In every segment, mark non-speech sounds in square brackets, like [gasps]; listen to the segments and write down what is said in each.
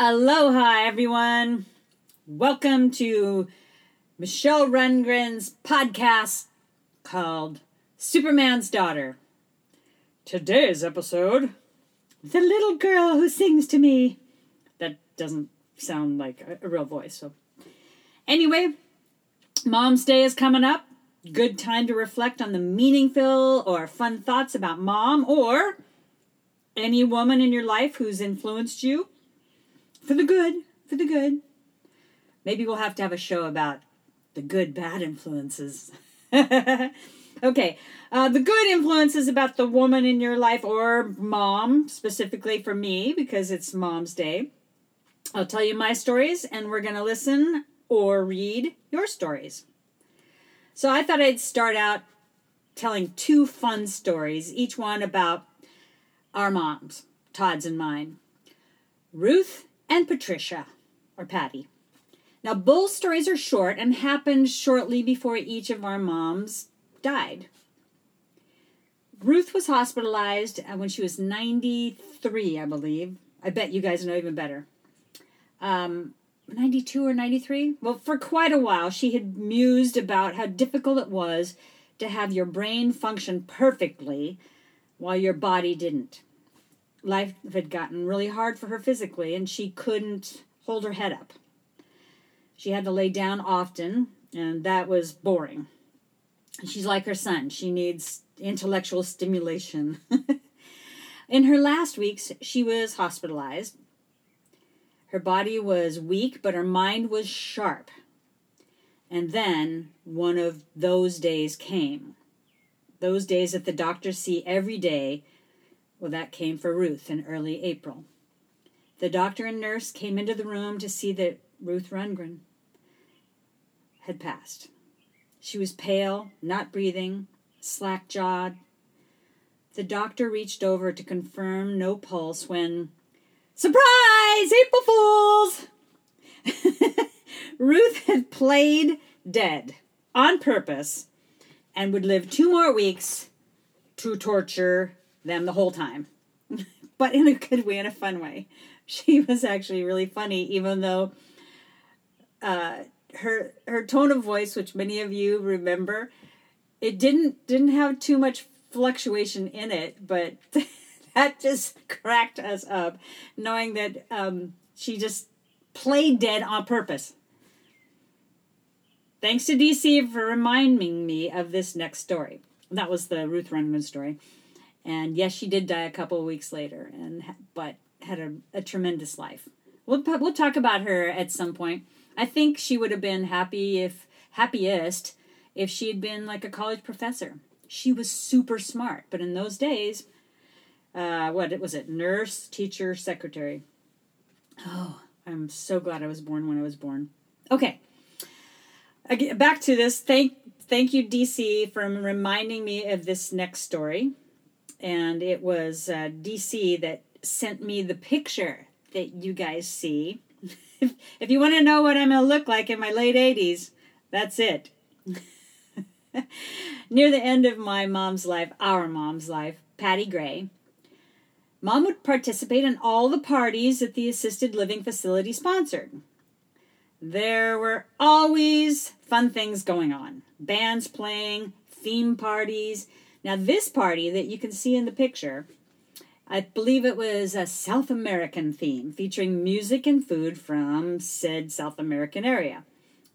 Aloha, everyone. Welcome to Michelle Rundgren's podcast called Superman's Daughter. Today's episode The Little Girl Who Sings to Me. That doesn't sound like a, a real voice, so. Anyway, Mom's Day is coming up. Good time to reflect on the meaningful or fun thoughts about mom or any woman in your life who's influenced you for the good, for the good. Maybe we'll have to have a show about the good, bad influences. [laughs] okay, uh, the good influences about the woman in your life or mom, specifically for me, because it's Mom's Day. I'll tell you my stories, and we're going to listen or read your stories. So I thought I'd start out telling two fun stories, each one about our moms, Todd's and mine. Ruth and Patricia, or Patty. Now, both stories are short and happened shortly before each of our moms died. Ruth was hospitalized when she was 93, I believe. I bet you guys know even better. Um, 92 or 93? Well, for quite a while, she had mused about how difficult it was to have your brain function perfectly while your body didn't life had gotten really hard for her physically, and she couldn't hold her head up. She had to lay down often, and that was boring. She's like her son, she needs intellectual stimulation. [laughs] In her last weeks, she was hospitalized. Her body was weak, but her mind was sharp. And then one of those days came. Those days that the doctors see every day well, that came for Ruth in early April. The doctor and nurse came into the room to see that Ruth Rundgren had passed. She was pale, not breathing, slack jawed. The doctor reached over to confirm no pulse when, surprise, April Fools! [laughs] Ruth had played dead on purpose and would live two more weeks to torture them the whole time, [laughs] but in a good way, in a fun way. She [laughs] was actually really funny, even though uh, her her tone of voice, which many of you remember, it didn't didn't have too much fluctuation in it, but [laughs] that just cracked us up, knowing that um, she just played dead on purpose. Thanks to DC for reminding me of this next story. That was the Ruth Rundgren story. And yes, she did die a couple of weeks later, and but had a, a tremendous life. We'll we'll talk about her at some point. I think she would have been happy if happiest if she had been like a college professor. She was super smart, but in those days, uh, what was it? Nurse, teacher, secretary. Oh, I'm so glad I was born when I was born. Okay, back to this. Thank thank you, DC, for reminding me of this next story and it was uh, DC that sent me the picture that you guys see. if, [laughs] if you want to know what I'm going to look like in my late 80s, that's it. [laughs] Near the end of my mom's life, our mom's life, Patty Gray, mom would participate in all the parties that the assisted living facility sponsored. There were always fun things going on bands playing, theme parties, now, this party that you can see in the picture, I believe it was a South American theme featuring music and food from said South American area.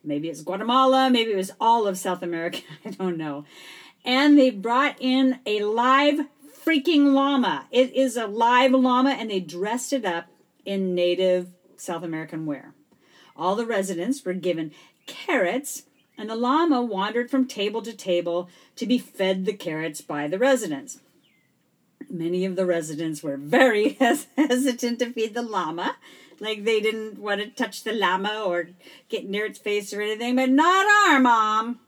Maybe it's Guatemala, maybe it was all of South America, [laughs] I don't know. And they brought in a live freaking llama. It is a live llama, and they dressed it up in native South American wear. All the residents were given carrots and the llama wandered from table to table to be fed the carrots by the residents. Many of the residents were very [laughs] hesitant to feed the llama, like they didn't want to touch the llama or get near its face or anything, but not our mom.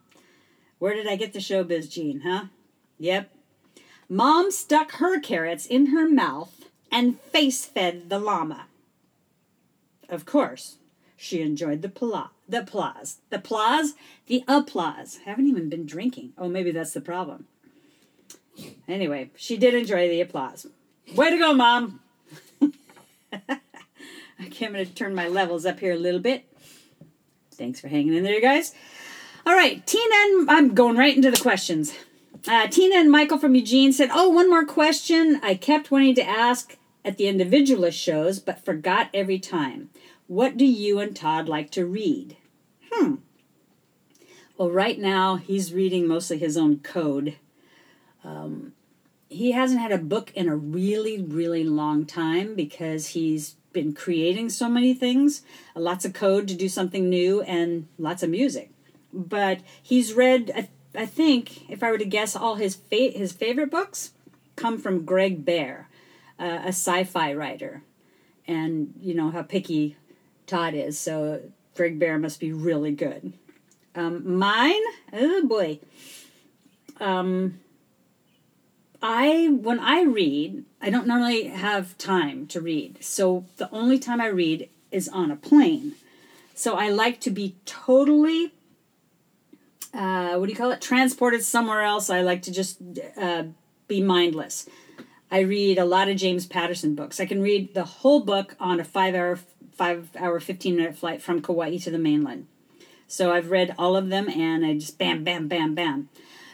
Where did I get the showbiz gene, huh? Yep. Mom stuck her carrots in her mouth and face fed the llama. Of course, she enjoyed the pla- the applause, the applause, the applause. I haven't even been drinking. Oh, maybe that's the problem. Anyway, she did enjoy the applause. Way to go, mom! [laughs] I I'm going to turn my levels up here a little bit. Thanks for hanging in there, you guys. All right, Tina and I'm going right into the questions. Uh, Tina and Michael from Eugene said, Oh, one more question. I kept wanting to ask at the individualist shows, but forgot every time. What do you and Todd like to read? Hmm. Well, right now he's reading mostly his own code. Um, he hasn't had a book in a really, really long time because he's been creating so many things, lots of code to do something new, and lots of music. But he's read, I, I think, if I were to guess, all his fa- his favorite books come from Greg Bear, uh, a sci-fi writer, and you know how picky Todd is, so Bear must be really good. Um, mine, oh boy. Um, I when I read, I don't normally have time to read. So the only time I read is on a plane. So I like to be totally uh, what do you call it? Transported somewhere else. I like to just uh, be mindless. I read a lot of James Patterson books. I can read the whole book on a five hour, five hour, fifteen minute flight from Kauai to the mainland. So I've read all of them, and I just bam, bam, bam, bam.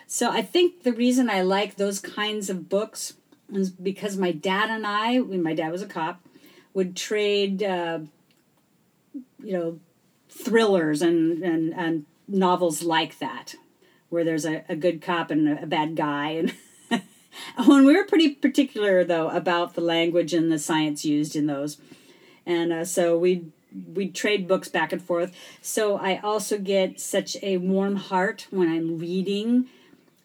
So I think the reason I like those kinds of books is because my dad and I, when my dad was a cop, would trade, uh, you know, thrillers and, and, and novels like that, where there's a, a good cop and a, a bad guy. [laughs] And when we were pretty particular, though, about the language and the science used in those. And uh, so we we trade books back and forth. So I also get such a warm heart when I'm reading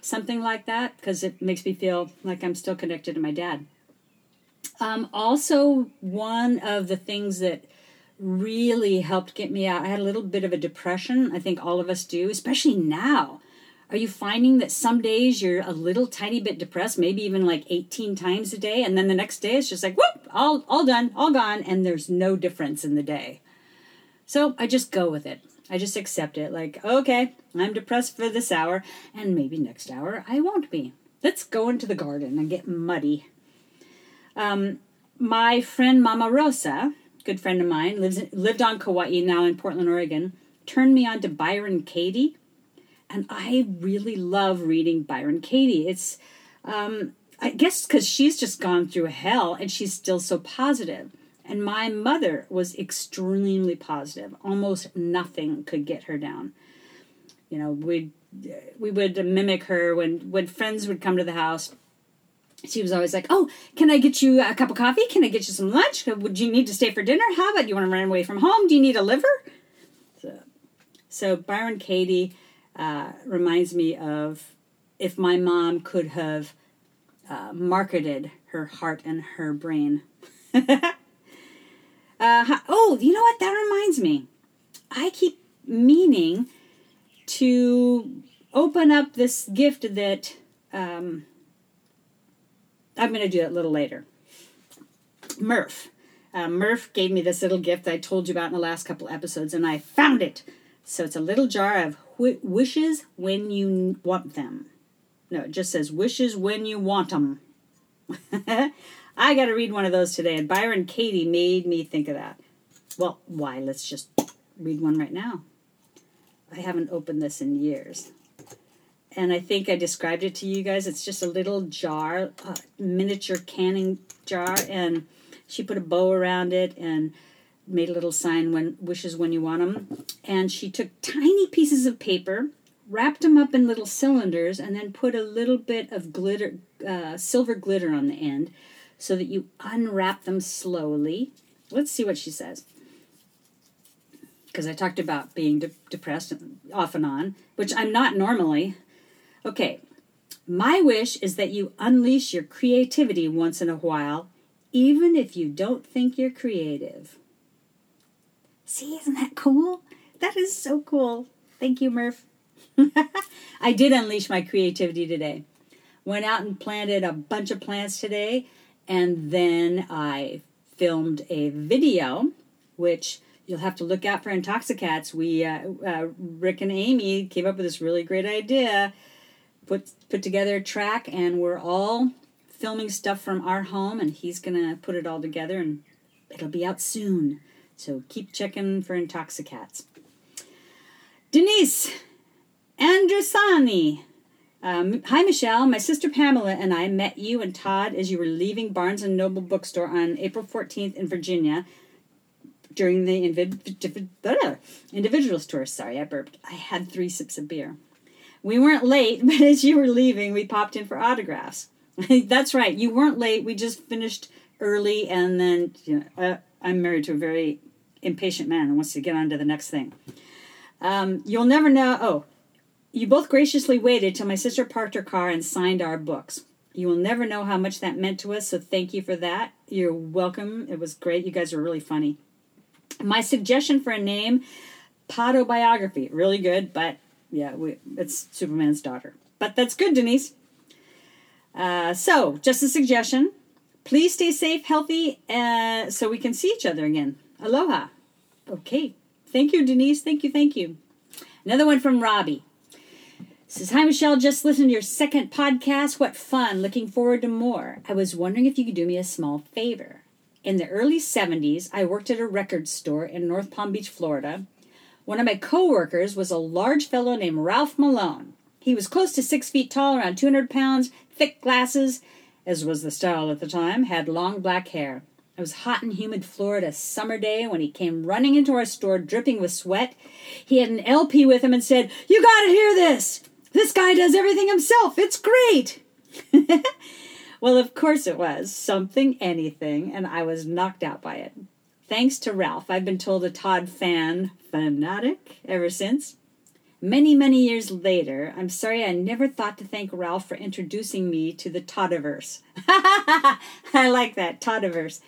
something like that because it makes me feel like I'm still connected to my dad. Um, also, one of the things that really helped get me out, I had a little bit of a depression. I think all of us do, especially now. Are you finding that some days you're a little tiny bit depressed, maybe even like 18 times a day, and then the next day it's just like, whoop, all, all done, all gone, and there's no difference in the day? So I just go with it. I just accept it. Like, okay, I'm depressed for this hour, and maybe next hour I won't be. Let's go into the garden and get muddy. Um, my friend Mama Rosa, good friend of mine, lives lived on Kauai, now in Portland, Oregon, turned me on to Byron Katie, and I really love reading Byron Katie. It's, um, I guess, because she's just gone through hell, and she's still so positive. And my mother was extremely positive. Almost nothing could get her down. You know, we we would mimic her when when friends would come to the house. She was always like, "Oh, can I get you a cup of coffee? Can I get you some lunch? Would you need to stay for dinner? How about you want to run away from home? Do you need a liver?" So, so Byron Katie uh, reminds me of if my mom could have uh, marketed her heart and her brain. [laughs] Uh, oh, you know what? That reminds me. I keep meaning to open up this gift that um, I'm going to do it a little later. Murph. Uh, Murph gave me this little gift I told you about in the last couple episodes, and I found it. So it's a little jar of wishes when you want them. No, it just says wishes when you want them. [laughs] I got to read one of those today, and Byron Katie made me think of that. Well, why? Let's just read one right now. I haven't opened this in years. And I think I described it to you guys. It's just a little jar, a miniature canning jar, and she put a bow around it and made a little sign when wishes when you want them. And she took tiny pieces of paper, wrapped them up in little cylinders, and then put a little bit of glitter, uh, silver glitter on the end so that you unwrap them slowly. Let's see what she says. Because I talked about being de- depressed off and on, which I'm not normally. Okay, my wish is that you unleash your creativity once in a while, even if you don't think you're creative. See, isn't that cool? That is so cool. Thank you, Murph. [laughs] I did unleash my creativity today. Went out and planted a bunch of plants today and then I filmed a video, which you'll have to look out for Intoxicats. We, uh, uh, Rick and Amy came up with this really great idea, put put together a track, and we're all filming stuff from our home, and he's gonna put it all together, and it'll be out soon. So keep checking for intoxicats. Denise Andrusani. Um, hi, Michelle. My sister Pamela and I met you and Todd as you were leaving Barnes and Noble bookstore on April 14th in Virginia during the Individualist tour. Sorry, I burped. I had three sips of beer. We weren't late, [laughs] but as you were leaving, we popped in for autographs. [laughs] That's right. You weren't late. We just finished early, and then you know, uh, I'm married to a very impatient man and wants to get on to the next thing. Um, you'll never know. Oh, you both graciously waited till my sister parked her car and signed our books. You will never know how much that meant to us, so thank you for that. You're welcome. It was great. You guys are really funny. My suggestion for a name, Poddobiography. Really good, but yeah, we, it's Superman's daughter. But that's good, Denise. Uh, so, just a suggestion. Please stay safe, healthy, uh, so we can see each other again. Aloha. Okay. Thank you, Denise. Thank you, thank you. Another one from Robbie. Says, Hi, Michelle. Just listened to your second podcast. What fun. Looking forward to more. I was wondering if you could do me a small favor. In the early 70s, I worked at a record store in North Palm Beach, Florida. One of my coworkers was a large fellow named Ralph Malone. He was close to six feet tall, around 200 pounds, thick glasses, as was the style at the time, had long black hair. It was hot and humid Florida summer day when he came running into our store dripping with sweat. He had an LP with him and said, You gotta hear this! This guy does everything himself! It's great! [laughs] Well, of course it was. Something, anything, and I was knocked out by it. Thanks to Ralph, I've been told a Todd fan fanatic ever since. Many, many years later, I'm sorry I never thought to thank Ralph for introducing me to the Toddiverse. [laughs] I like that, Toddiverse.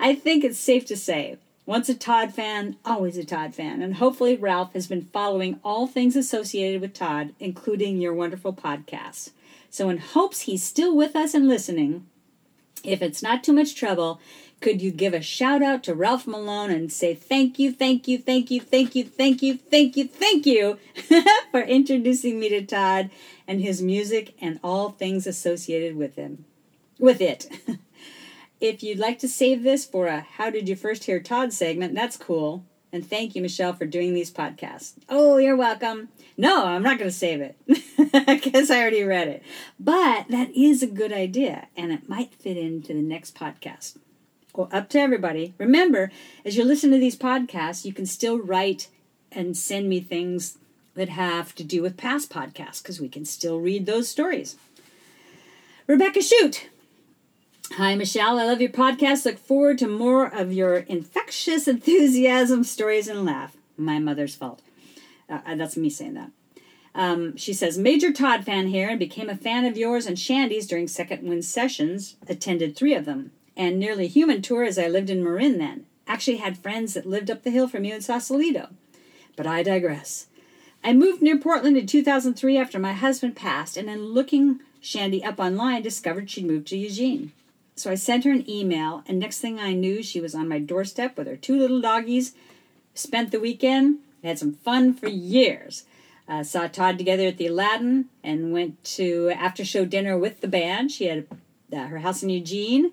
I think it's safe to say, once a Todd fan, always a Todd fan, and hopefully Ralph has been following all things associated with Todd, including your wonderful podcasts. So, in hopes he's still with us and listening, if it's not too much trouble, could you give a shout out to Ralph Malone and say thank you, thank you, thank you, thank you, thank you, thank you, thank you [laughs] for introducing me to Todd and his music and all things associated with him, with it. [laughs] if you'd like to save this for a How Did You First Hear Todd segment, that's cool. And thank you, Michelle, for doing these podcasts. Oh, you're welcome. No, I'm not going to save it [laughs] because I already read it. But that is a good idea, and it might fit into the next podcast. Well, up to everybody. Remember, as you listen to these podcasts, you can still write and send me things that have to do with past podcasts because we can still read those stories. Rebecca Shoot, Hi, Michelle. I love your podcast. Look forward to more of your infectious [laughs] enthusiasm, stories, and laugh. My mother's fault. Uh, uh, that's me saying that. Um, she says, Major Todd fan here and became a fan of yours and Shandi's during Second Wind sessions. Attended three of them. And nearly human tour as I lived in Marin then. Actually had friends that lived up the hill from you in Sausalito. But I digress. I moved near Portland in 2003 after my husband passed, and in looking Shandi up online, discovered she'd moved to Eugene. So I sent her an email, and next thing I knew, she was on my doorstep with her two little doggies. Spent the weekend, had some fun for years. Uh, saw Todd together at the Aladdin and went to after show dinner with the band. She had uh, her house in Eugene.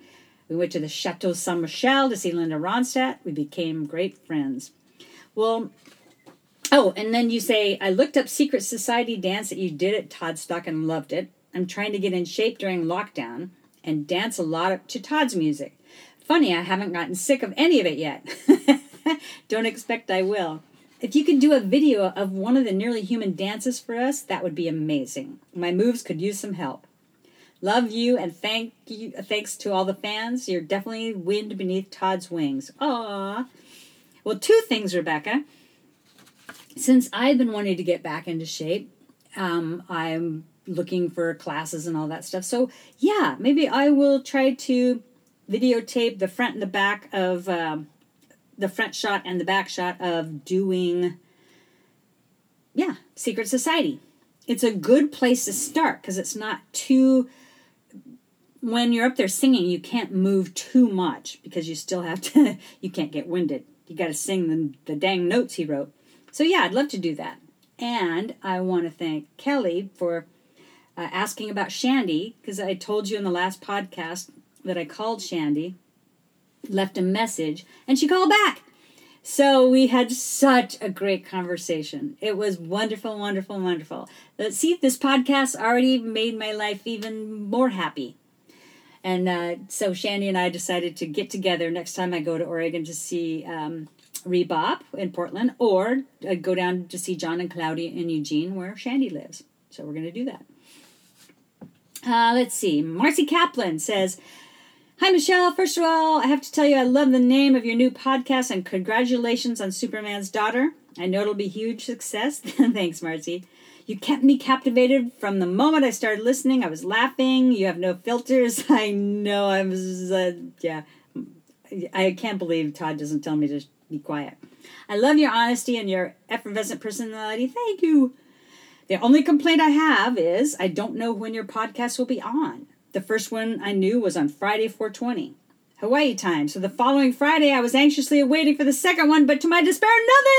We went to the Chateau Saint Michelle to see Linda Ronstadt. We became great friends. Well, oh, and then you say, I looked up Secret Society dance that you did at Toddstock and loved it. I'm trying to get in shape during lockdown and dance a lot to Todd's music. Funny, I haven't gotten sick of any of it yet. [laughs] Don't expect I will. If you could do a video of one of the nearly human dances for us, that would be amazing. My moves could use some help. Love you and thank you. Thanks to all the fans. You're definitely wind beneath Todd's wings. Aww. Well, two things, Rebecca. Since I've been wanting to get back into shape, um, I'm looking for classes and all that stuff. So, yeah, maybe I will try to videotape the front and the back of um, the front shot and the back shot of doing, yeah, Secret Society. It's a good place to start because it's not too. When you're up there singing, you can't move too much because you still have to, [laughs] you can't get winded. You got to sing the, the dang notes he wrote. So, yeah, I'd love to do that. And I want to thank Kelly for uh, asking about Shandi because I told you in the last podcast that I called Shandi, left a message, and she called back. so we had such a great conversation. It was wonderful, wonderful, wonderful. Uh, see, this podcast already made my life even more happy. And uh, so Shandi and I decided to get together next time I go to Oregon to see um, Rebop in Portland, or uh, go down to see John and Claudia in Eugene, where Shandi lives. So we're going to do that. Uh, let's see. Marcy Kaplan says, Hi, Michelle. First of all, I have to tell you I love the name of your new podcast and congratulations on Superman's Daughter. I know it'll be a huge success. [laughs] Thanks, Marcy. You kept me captivated from the moment I started listening. I was laughing. You have no filters. [laughs] I know I was, uh, yeah. I can't believe Todd doesn't tell me to be quiet. I love your honesty and your effervescent personality. Thank you. The only complaint I have is I don't know when your podcast will be on. The first one I knew was on Friday 420. Hawaii time. So the following Friday, I was anxiously awaiting for the second one, but to my despair,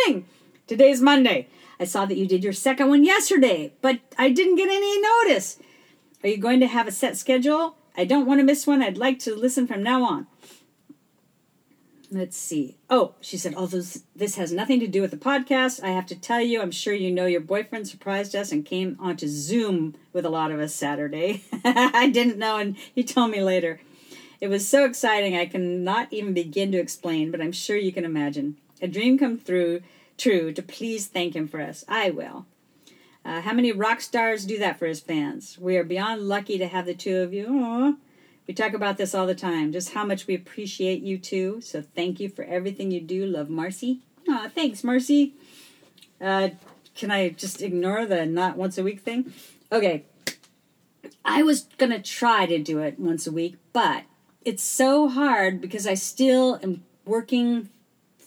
nothing! Today's Monday. I saw that you did your second one yesterday, but I didn't get any notice. Are you going to have a set schedule? I don't want to miss one. I'd like to listen from now on. Let's see. Oh, she said, although this has nothing to do with the podcast, I have to tell you, I'm sure you know your boyfriend surprised us and came onto Zoom with a lot of us Saturday. [laughs] I didn't know, and he told me later. It was so exciting, I cannot even begin to explain, but I'm sure you can imagine. A dream come through true to please thank him for us. I will. Uh, how many rock stars do that for his fans? We are beyond lucky to have the two of you. Aww. We talk about this all the time, just how much we appreciate you two. So thank you for everything you do. Love, Marcy. Aw, thanks, Marcy. Uh, can I just ignore the not once a week thing? Okay. I was going to try to do it once a week, but it's so hard because I still am working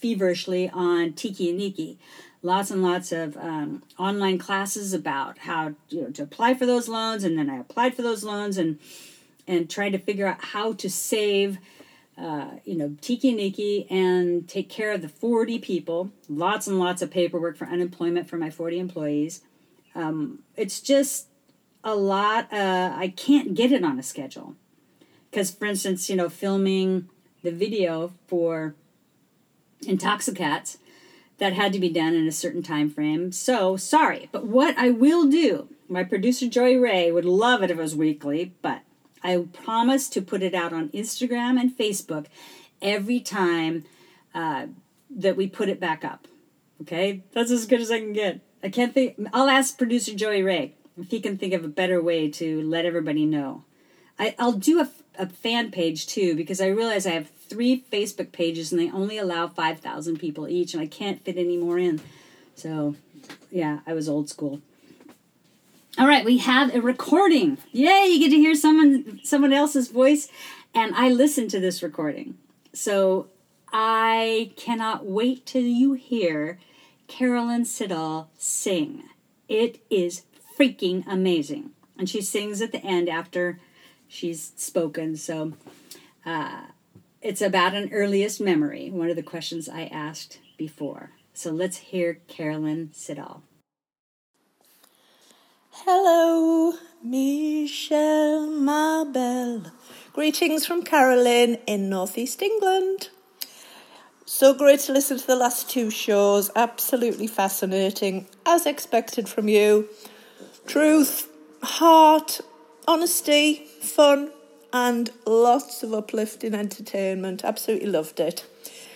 feverishly on Tiki Iniki. Lots and lots of um, online classes about how you know, to apply for those loans, and then I applied for those loans and and trying to figure out how to save, uh, you know, Tiki Iniki and take care of the 40 people. Lots and lots of paperwork for unemployment for my 40 employees. Um, it's just a lot. Uh, I can't get it on a schedule because, for instance, you know, filming the video for Intoxicats that had to be done in a certain time frame. So sorry, but what I will do, my producer Joey Ray would love it if it was weekly, but I promise to put it out on Instagram and Facebook every time uh, that we put it back up. Okay, that's as good as I can get. I can't think. I'll ask producer Joey Ray if he can think of a better way to let everybody know. I, I'll do a, a fan page too because I realize I have three Facebook pages and they only allow 5,000 people each and I can't fit any more in. So, yeah, I was old school. All right, we have a recording. Yay, you get to hear someone someone else's voice and I listened to this recording. So, I cannot wait till you hear Carolyn Siddall sing. It is freaking amazing. And she sings at the end after she's spoken. So, uh, it's about an earliest memory, one of the questions I asked before. So let's hear Carolyn Siddall. Hello, Michelle Marbell. Greetings from Carolyn in Northeast England. So great to listen to the last two shows. Absolutely fascinating, as expected from you. Truth, heart, honesty, fun, and lots of uplifting entertainment. Absolutely loved it.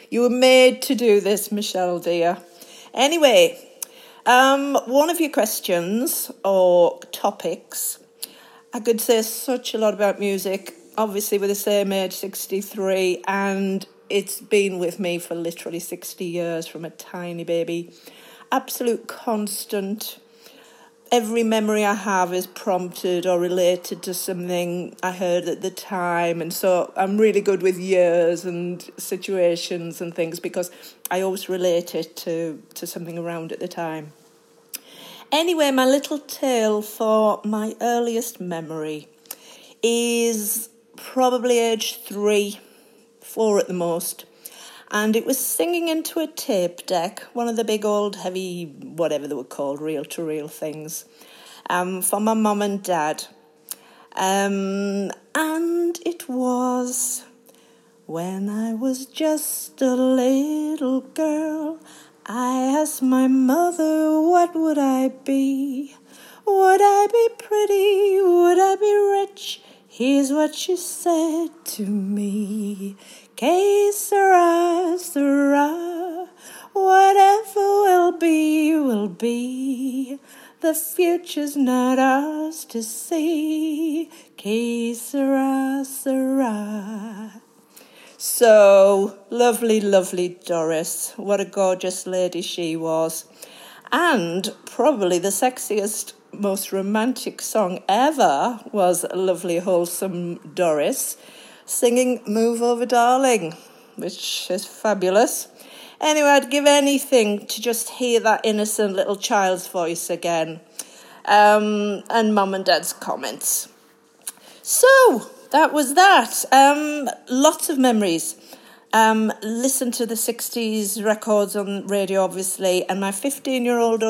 You were made to do this, Michelle, dear. Anyway, um, one of your questions or topics, I could say such a lot about music. Obviously, we're the same age, 63, and it's been with me for literally 60 years from a tiny baby. Absolute constant every memory I have is prompted or related to something I heard at the time. And so I'm really good with years and situations and things because I always relate it to, to something around at the time. Anyway, my little tale for my earliest memory is probably age three, four at the most and it was singing into a tape deck, one of the big old heavy, whatever they were called, reel to reel things, um, for my mum and dad. Um, and it was when I was just a little girl. I asked my mother, what would I be? Would I be pretty? Would I be rich? Here's what she said to me. Que sera. Whatever will be, will be. The future's not ours to see. Que sera. So lovely, lovely Doris. What a gorgeous lady she was. And probably the sexiest, most romantic song ever was Lovely, Wholesome Doris singing Move Over Darling, which is fabulous. Anyway, I'd give anything to just hear that innocent little child's voice again. Um, and mum and dad's comments. So, that was that. Um, lots of memories. Um, listen to the 60s records on radio, obviously, and my 15 year old,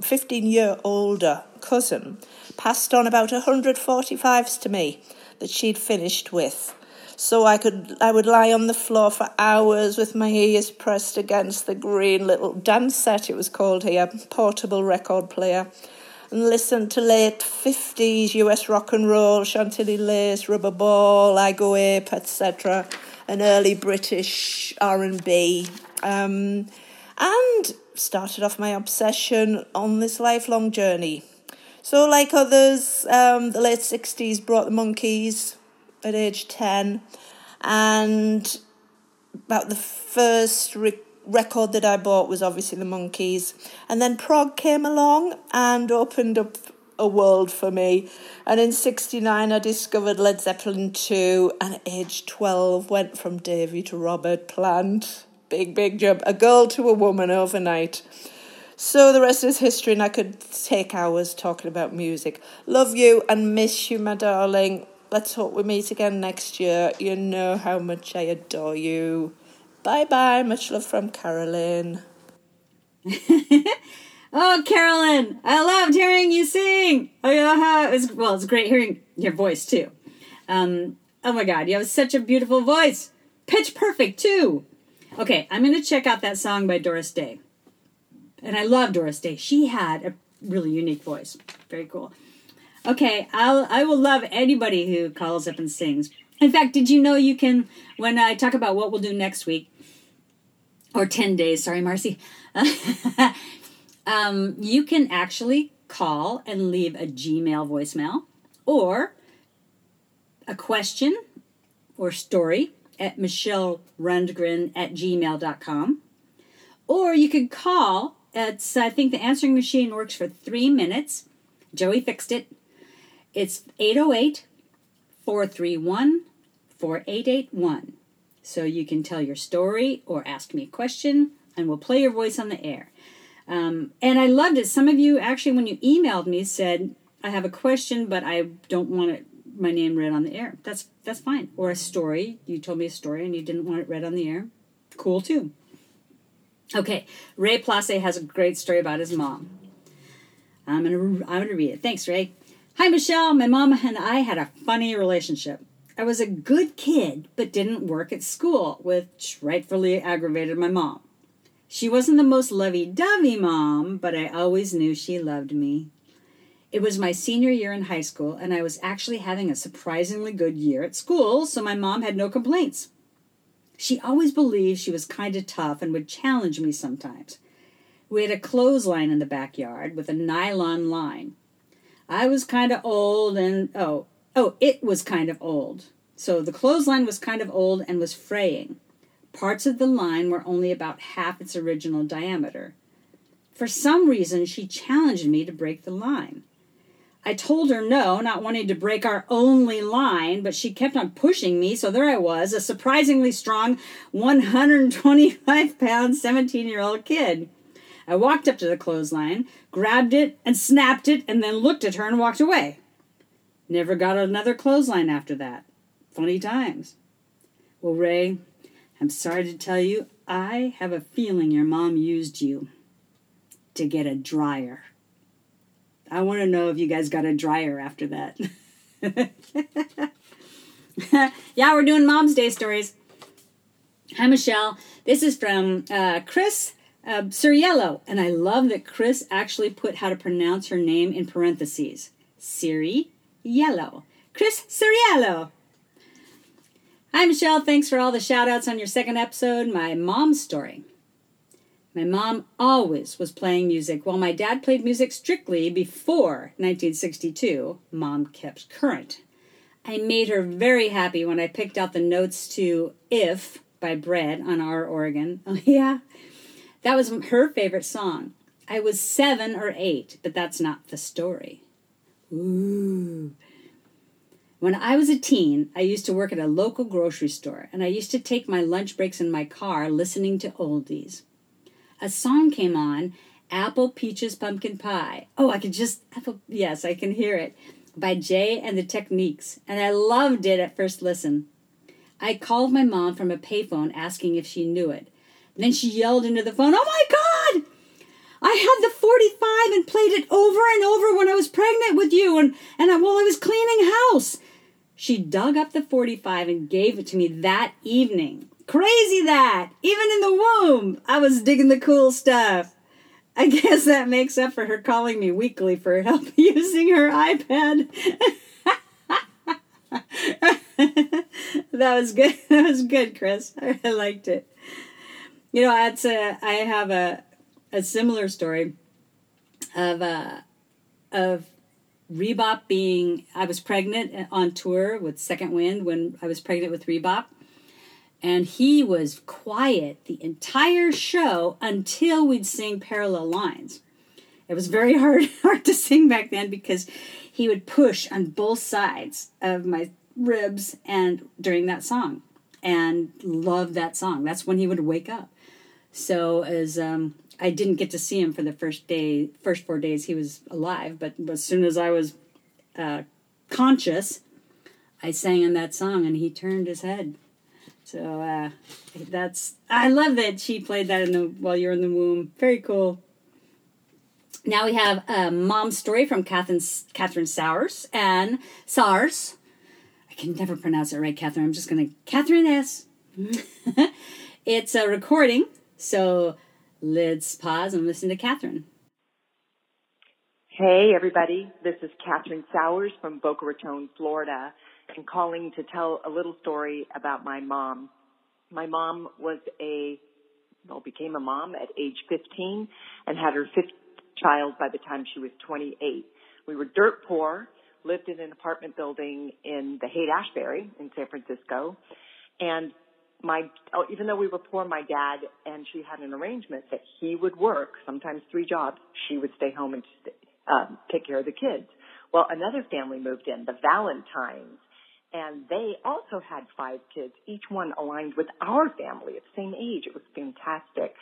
15 year older cousin passed on about 145s to me that she'd finished with. So I could I would lie on the floor for hours with my ears pressed against the green little Dansette it was called here, portable record player and listen to late 50s US rock and roll, Chantilly Lace, Rubber Ball, I Go Ape, etc., and early British R&B. Um, and started off my obsession on this lifelong journey. So, like others, um, the late 60s brought the Monkees at age 10, and about the first re- record that I bought was obviously the Monkees. And then prog came along and opened up a world for me. And in 69, I discovered Led Zeppelin 2, and at age 12, went from Davy to Robert Plant. Big, big jump. A girl to a woman overnight. So the rest is history, and I could take hours talking about music. Love you and miss you, my darling. Let's hope we meet again next year. You know how much I adore you. Bye bye. Much love from Carolyn. [laughs] oh, Carolyn, I loved hearing you sing. Oh, yeah, it was, well, it's great hearing your voice too. Um, oh my God, you have such a beautiful voice. Pitch perfect too. Okay, I'm going to check out that song by Doris Day. And I love Doris Day. She had a really unique voice. Very cool. Okay, I'll I will love anybody who calls up and sings. In fact, did you know you can, when I talk about what we'll do next week, or 10 days, sorry, Marcy, [laughs] um, you can actually call and leave a Gmail voicemail or a question or story at Michelle at gmail.com. Or you could call. It's, I think the answering machine works for three minutes. Joey fixed it. It's 808 431 4881. So you can tell your story or ask me a question, and we'll play your voice on the air. Um, and I loved it. Some of you actually, when you emailed me, said, "I have a question, but I don't want it, my name read on the air." That's that's fine. Or a story. You told me a story and you didn't want it read on the air. Cool too. Okay, Ray Place has a great story about his mom. I'm gonna I'm gonna read it. Thanks, Ray. Hi, Michelle. My mom and I had a funny relationship. I was a good kid, but didn't work at school, which rightfully aggravated my mom. She wasn't the most lovey dovey mom, but I always knew she loved me. It was my senior year in high school, and I was actually having a surprisingly good year at school, so my mom had no complaints. She always believed she was kind of tough and would challenge me sometimes. We had a clothesline in the backyard with a nylon line. I was kind of old and, oh, Oh, it was kind of old. So the clothesline was kind of old and was fraying. Parts of the line were only about half its original diameter. For some reason, she challenged me to break the line. I told her no, not wanting to break our only line, but she kept on pushing me, so there I was, a surprisingly strong 125 pound 17 year old kid. I walked up to the clothesline, grabbed it, and snapped it, and then looked at her and walked away. Never got another clothesline after that. Funny times. Well, Ray, I'm sorry to tell you, I have a feeling your mom used you to get a dryer. I want to know if you guys got a dryer after that. [laughs] yeah, we're doing Mom's Day stories. Hi, Michelle. This is from uh, Chris Uh, Siriello, and I love that Chris actually put how to pronounce her name in parentheses. Siri Yellow. Chris Siriello. Hi, Michelle. Thanks for all the shout outs on your second episode, My Mom's Story. My mom always was playing music, while my dad played music strictly before 1962. Mom kept current. I made her very happy when I picked out the notes to If by Bread on our organ. [laughs] Oh, yeah. That was her favorite song. I was seven or eight, but that's not the story. Ooh. When I was a teen, I used to work at a local grocery store, and I used to take my lunch breaks in my car listening to oldies. A song came on, Apple Peaches Pumpkin Pie. Oh, I could just, apple, yes, I can hear it, by Jay and the Techniques, and I loved it at first listen. I called my mom from a payphone asking if she knew it. Then she yelled into the phone, Oh my God! I had the 45 and played it over and over when I was pregnant with you and, and I, while I was cleaning house. She dug up the 45 and gave it to me that evening. Crazy that! Even in the womb, I was digging the cool stuff. I guess that makes up for her calling me weekly for help [laughs] using her iPad. that was good. [laughs] That was good, Chris. [laughs] I liked it. You know, that's a, I have a a similar story of uh, of Rebop being. I was pregnant on tour with Second Wind when I was pregnant with Rebop, and he was quiet the entire show until we'd sing parallel lines. It was very [laughs] hard hard to sing back then because he would push on both sides of my ribs and during that song and loved that song. That's when he would wake up. So as um, I didn't get to see him for the first day, first four days he was alive, but as soon as I was uh, conscious, I sang in that song and he turned his head. So uh, that's I love that she played that in the while you're in the womb. Very cool. Now we have a mom story from Catherine Catherine Sowers and Sars. I can never pronounce it right, Catherine. I'm just gonna Catherine S. [laughs] it's a recording, so let's pause and listen to Catherine. Hey everybody, this is Catherine Sowers from Boca Raton, Florida, and calling to tell a little story about my mom. My mom was a, well, became a mom at age 15 and had her fifth child by the time she was 28. We were dirt poor, lived in an apartment building in the Haight Ashbury in San Francisco, and my oh, even though we were poor, my dad and she had an arrangement that he would work sometimes three jobs. She would stay home and um, take care of the kids. Well, another family moved in, the Valentines, and they also had five kids, each one aligned with our family at the same age. It was fantastic.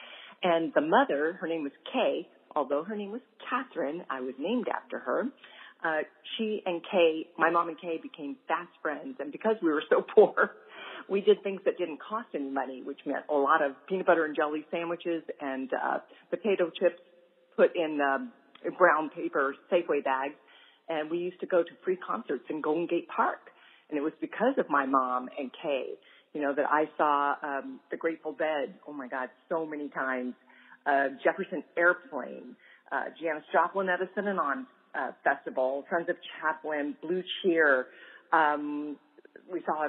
And the mother, her name was Kay, although her name was Catherine, I was named after her. Uh, she and Kay, my mom and Kay became fast friends, and because we were so [laughs] poor, we did things that didn't cost any money, which meant a lot of peanut butter and jelly sandwiches and uh, potato chips put in um, brown paper Safeway bags. And we used to go to free concerts in Golden Gate Park. And it was because of my mom and Kay, you know, that I saw um, the Grateful Dead, oh my God, so many times, uh, Jefferson Airplane, uh, Janis Joplin at a Synanon uh, Festival, Sons of Champlin, Blue Cheer. Um, we saw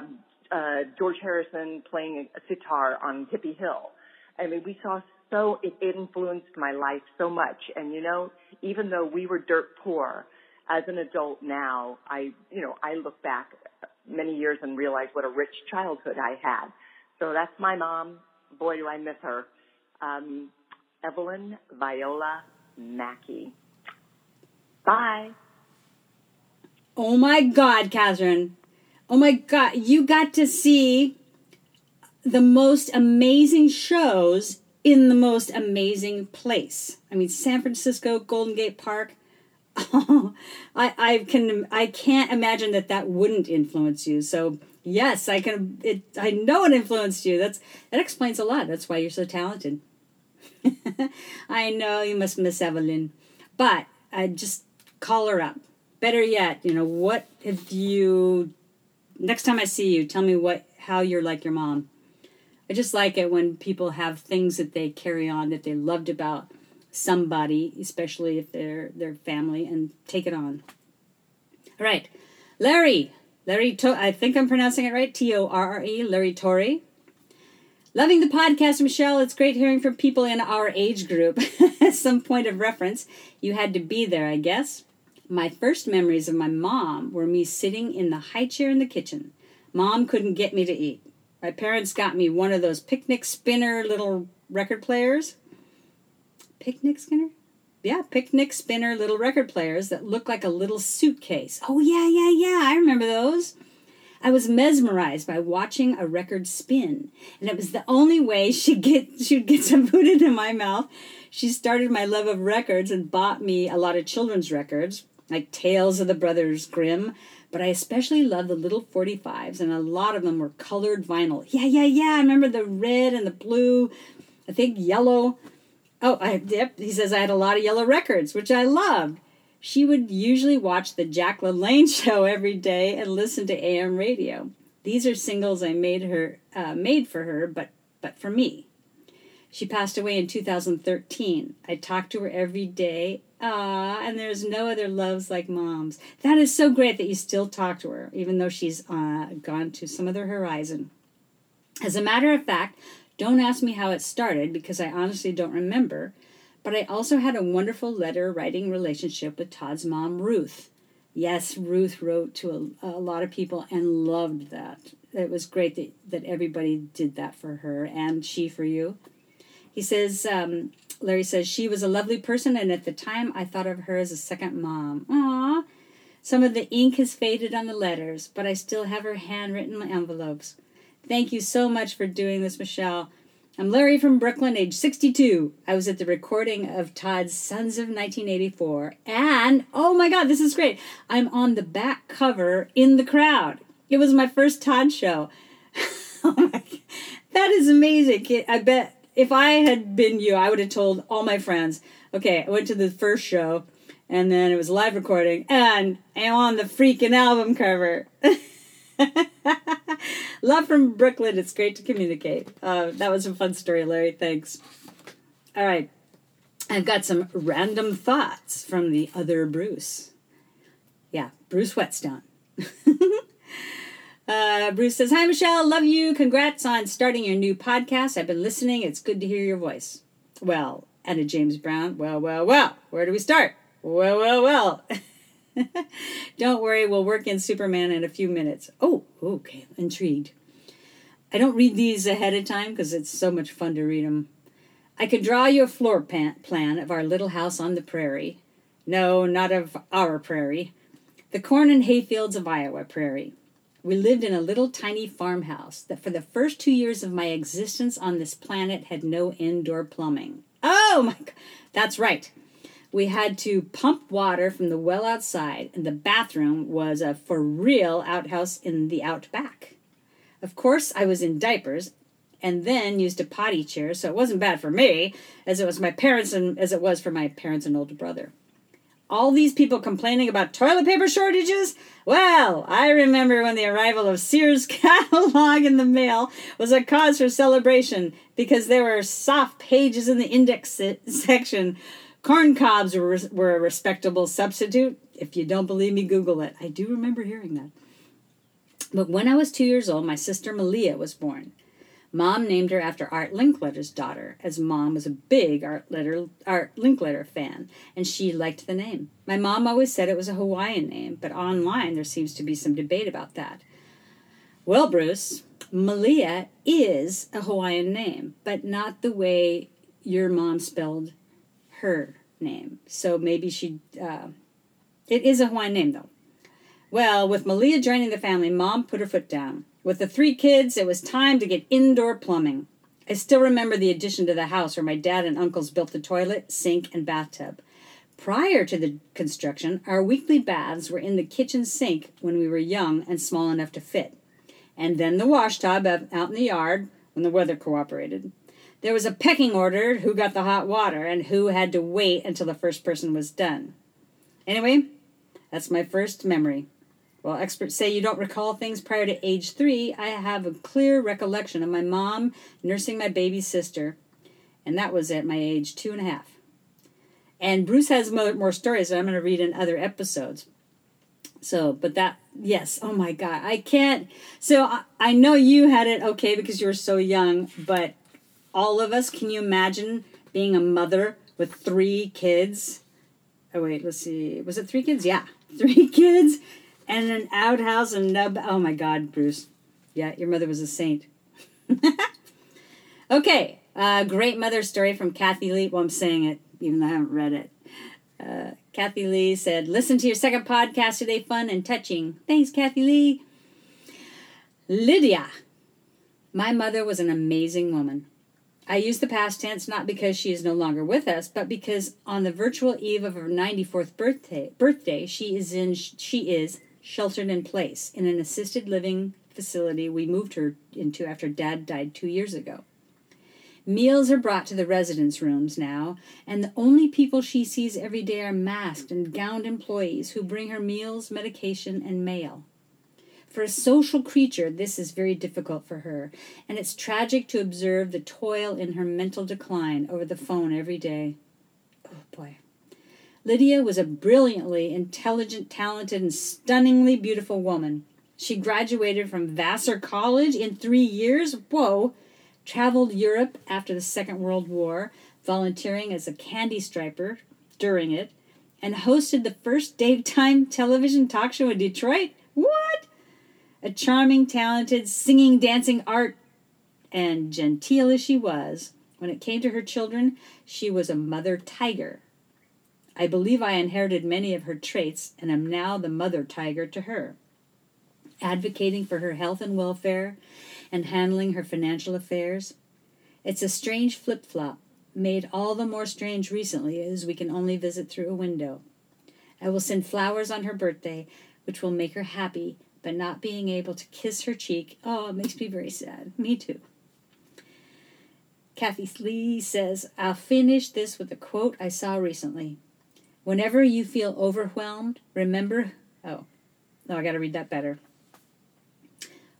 uh, George Harrison playing a sitar on Hippie Hill. I mean, we saw so, it influenced my life so much. And you know, even though we were dirt poor, as an adult now, I, you know, I look back many years and realize what a rich childhood I had. So that's my mom. Boy, do I miss her. Um, Evelyn Viola Mackey. Bye. Oh my God, Catherine. Oh my God, you got to see the most amazing shows in the most amazing place. I mean, San Francisco, Golden Gate Park. [laughs] I I can I can't imagine that that wouldn't influence you. So yes, I can. It I know it influenced you. That's that explains a lot. That's why you're so talented. [laughs] I know you must miss Evelyn, but I just call her up. Better yet, you know what if you next time I see you, tell me what how you're like your mom. I just like it when people have things that they carry on that they loved about somebody, especially if they're their family, and take it on. All right, Larry, Larry, to- I think I'm pronouncing it right. T O R R E, Larry Torrey. Loving the podcast, Michelle. It's great hearing from people in our age group. [laughs] Some point of reference. You had to be there, I guess. My first memories of my mom were me sitting in the high chair in the kitchen. Mom couldn't get me to eat. My parents got me one of those picnic spinner little record players. Picnic spinner? Yeah, picnic spinner little record players that look like a little suitcase. Oh, yeah, yeah, yeah. I remember those. I was mesmerized by watching a record spin, and it was the only way she'd get she'd get some food into my mouth. She started my love of records and bought me a lot of children's records, like Tales of the Brothers Grimm, but I especially loved the little 45s, and a lot of them were colored vinyl. Yeah, yeah, yeah. I remember the red and the blue, I think yellow. Oh, I, yep. He says I had a lot of yellow records, which I loved. She would usually watch the Jack LaLanne [laughs] show every day and listen to AM radio. These are singles I made her uh, made for her, but but for me. She passed away in 2013. I talk to her every day. Ah, and there's no other loves like mom's. That is so great that you still talk to her, even though she's uh, gone to some other horizon. As a matter of fact, don't ask me how it started because I honestly don't remember. But I also had a wonderful letter writing relationship with Todd's mom, Ruth. Yes, Ruth wrote to a, a lot of people and loved that. It was great that, that everybody did that for her and she for you. He says, um, Larry says, she was a lovely person, and at the time I thought of her as a second mom. Aww. Some of the ink has faded on the letters, but I still have her handwritten envelopes. Thank you so much for doing this, Michelle. I'm Larry from Brooklyn, age 62. I was at the recording of Todd's Sons of 1984, and oh my god, this is great! I'm on the back cover in the crowd. It was my first Todd show. [laughs] oh my, that is amazing. I bet if I had been you, I would have told all my friends, okay, I went to the first show, and then it was live recording, and I'm on the freaking album cover. [laughs] [laughs] Love from Brooklyn. It's great to communicate. Uh, that was a fun story, Larry. Thanks. All right. I've got some random thoughts from the other Bruce. Yeah, Bruce Whetstone. [laughs] uh, Bruce says, Hi, Michelle. Love you. Congrats on starting your new podcast. I've been listening. It's good to hear your voice. Well, added James Brown. Well, well, well. Where do we start? Well, well, well. [laughs] [laughs] don't worry, we'll work in Superman in a few minutes. Oh, okay, intrigued. I don't read these ahead of time because it's so much fun to read them. I could draw you a floor plan of our little house on the prairie. No, not of our prairie. The corn and hay fields of Iowa prairie. We lived in a little tiny farmhouse that for the first two years of my existence on this planet had no indoor plumbing. Oh my god, that's right we had to pump water from the well outside, and the bathroom was a for real outhouse in the outback. Of course, I was in diapers and then used a potty chair, so it wasn't bad for me, as it was my parents and as it was for my parents and older brother. All these people complaining about toilet paper shortages? Well, I remember when the arrival of Sears [laughs] catalog in the mail was a cause for celebration because there were soft pages in the index section Corn cobs were, were a respectable substitute. If you don't believe me, Google it. I do remember hearing that. But when I was two years old, my sister Malia was born. Mom named her after Art Linkletter's daughter, as Mom was a big Art, Letter, Art Linkletter fan, and she liked the name. My mom always said it was a Hawaiian name, but online there seems to be some debate about that. Well, Bruce, Malia is a Hawaiian name, but not the way your mom spelled her name. So maybe she. Uh, it is a Hawaiian name, though. Well, with Malia joining the family, Mom put her foot down. With the three kids, it was time to get indoor plumbing. I still remember the addition to the house where my dad and uncles built the toilet, sink, and bathtub. Prior to the construction, our weekly baths were in the kitchen sink when we were young and small enough to fit, and then the wash tub out in the yard when the weather cooperated. There was a pecking order who got the hot water and who had to wait until the first person was done. Anyway, that's my first memory. While experts say you don't recall things prior to age three, I have a clear recollection of my mom nursing my baby sister, and that was at my age two and a half. And Bruce has more, more stories that I'm going to read in other episodes. So, but that, yes, oh my God, I can't. So I, I know you had it okay because you were so young, but all of us, can you imagine being a mother with three kids? Oh, wait, let's see. Was it three kids? Yeah, [laughs] three kids and an outhouse and nub. Oh my God, Bruce. Yeah, your mother was a saint. [laughs] okay, uh, great mother story from Kathy Lee. Well, I'm saying it, even though I haven't read it. Uh, Kathy Lee said, Listen to your second podcast today, fun and touching. Thanks, Kathy Lee. Lydia. My mother was an amazing woman. I use the past tense not because she is no longer with us, but because on the virtual eve of her 94th birthday, birthday she is in she is sheltered in place in an assisted living facility we moved her into after dad died 2 years ago. Meals are brought to the residence rooms now, and the only people she sees every day are masked and gowned employees who bring her meals, medication, and mail. For a social creature, this is very difficult for her, and it's tragic to observe the toil in her mental decline over the phone every day. Oh boy. Lydia was a brilliantly intelligent, talented, and stunningly beautiful woman. She graduated from Vassar College in three years. Whoa! traveled Europe after the Second World War, volunteering as a candy striper during it, and hosted the first daytime television talk show in Detroit. What? A charming, talented, singing, dancing art, and genteel as she was, when it came to her children, she was a mother tiger. I believe I inherited many of her traits and am now the mother tiger to her, advocating for her health and welfare and handling her financial affairs. It's a strange flip flop, made all the more strange recently as we can only visit through a window. I will send flowers on her birthday, which will make her happy, but not being able to kiss her cheek, oh, it makes me very sad. Me too. Kathy Lee says, I'll finish this with a quote I saw recently. Whenever you feel overwhelmed, remember. Oh, no, I got to read that better.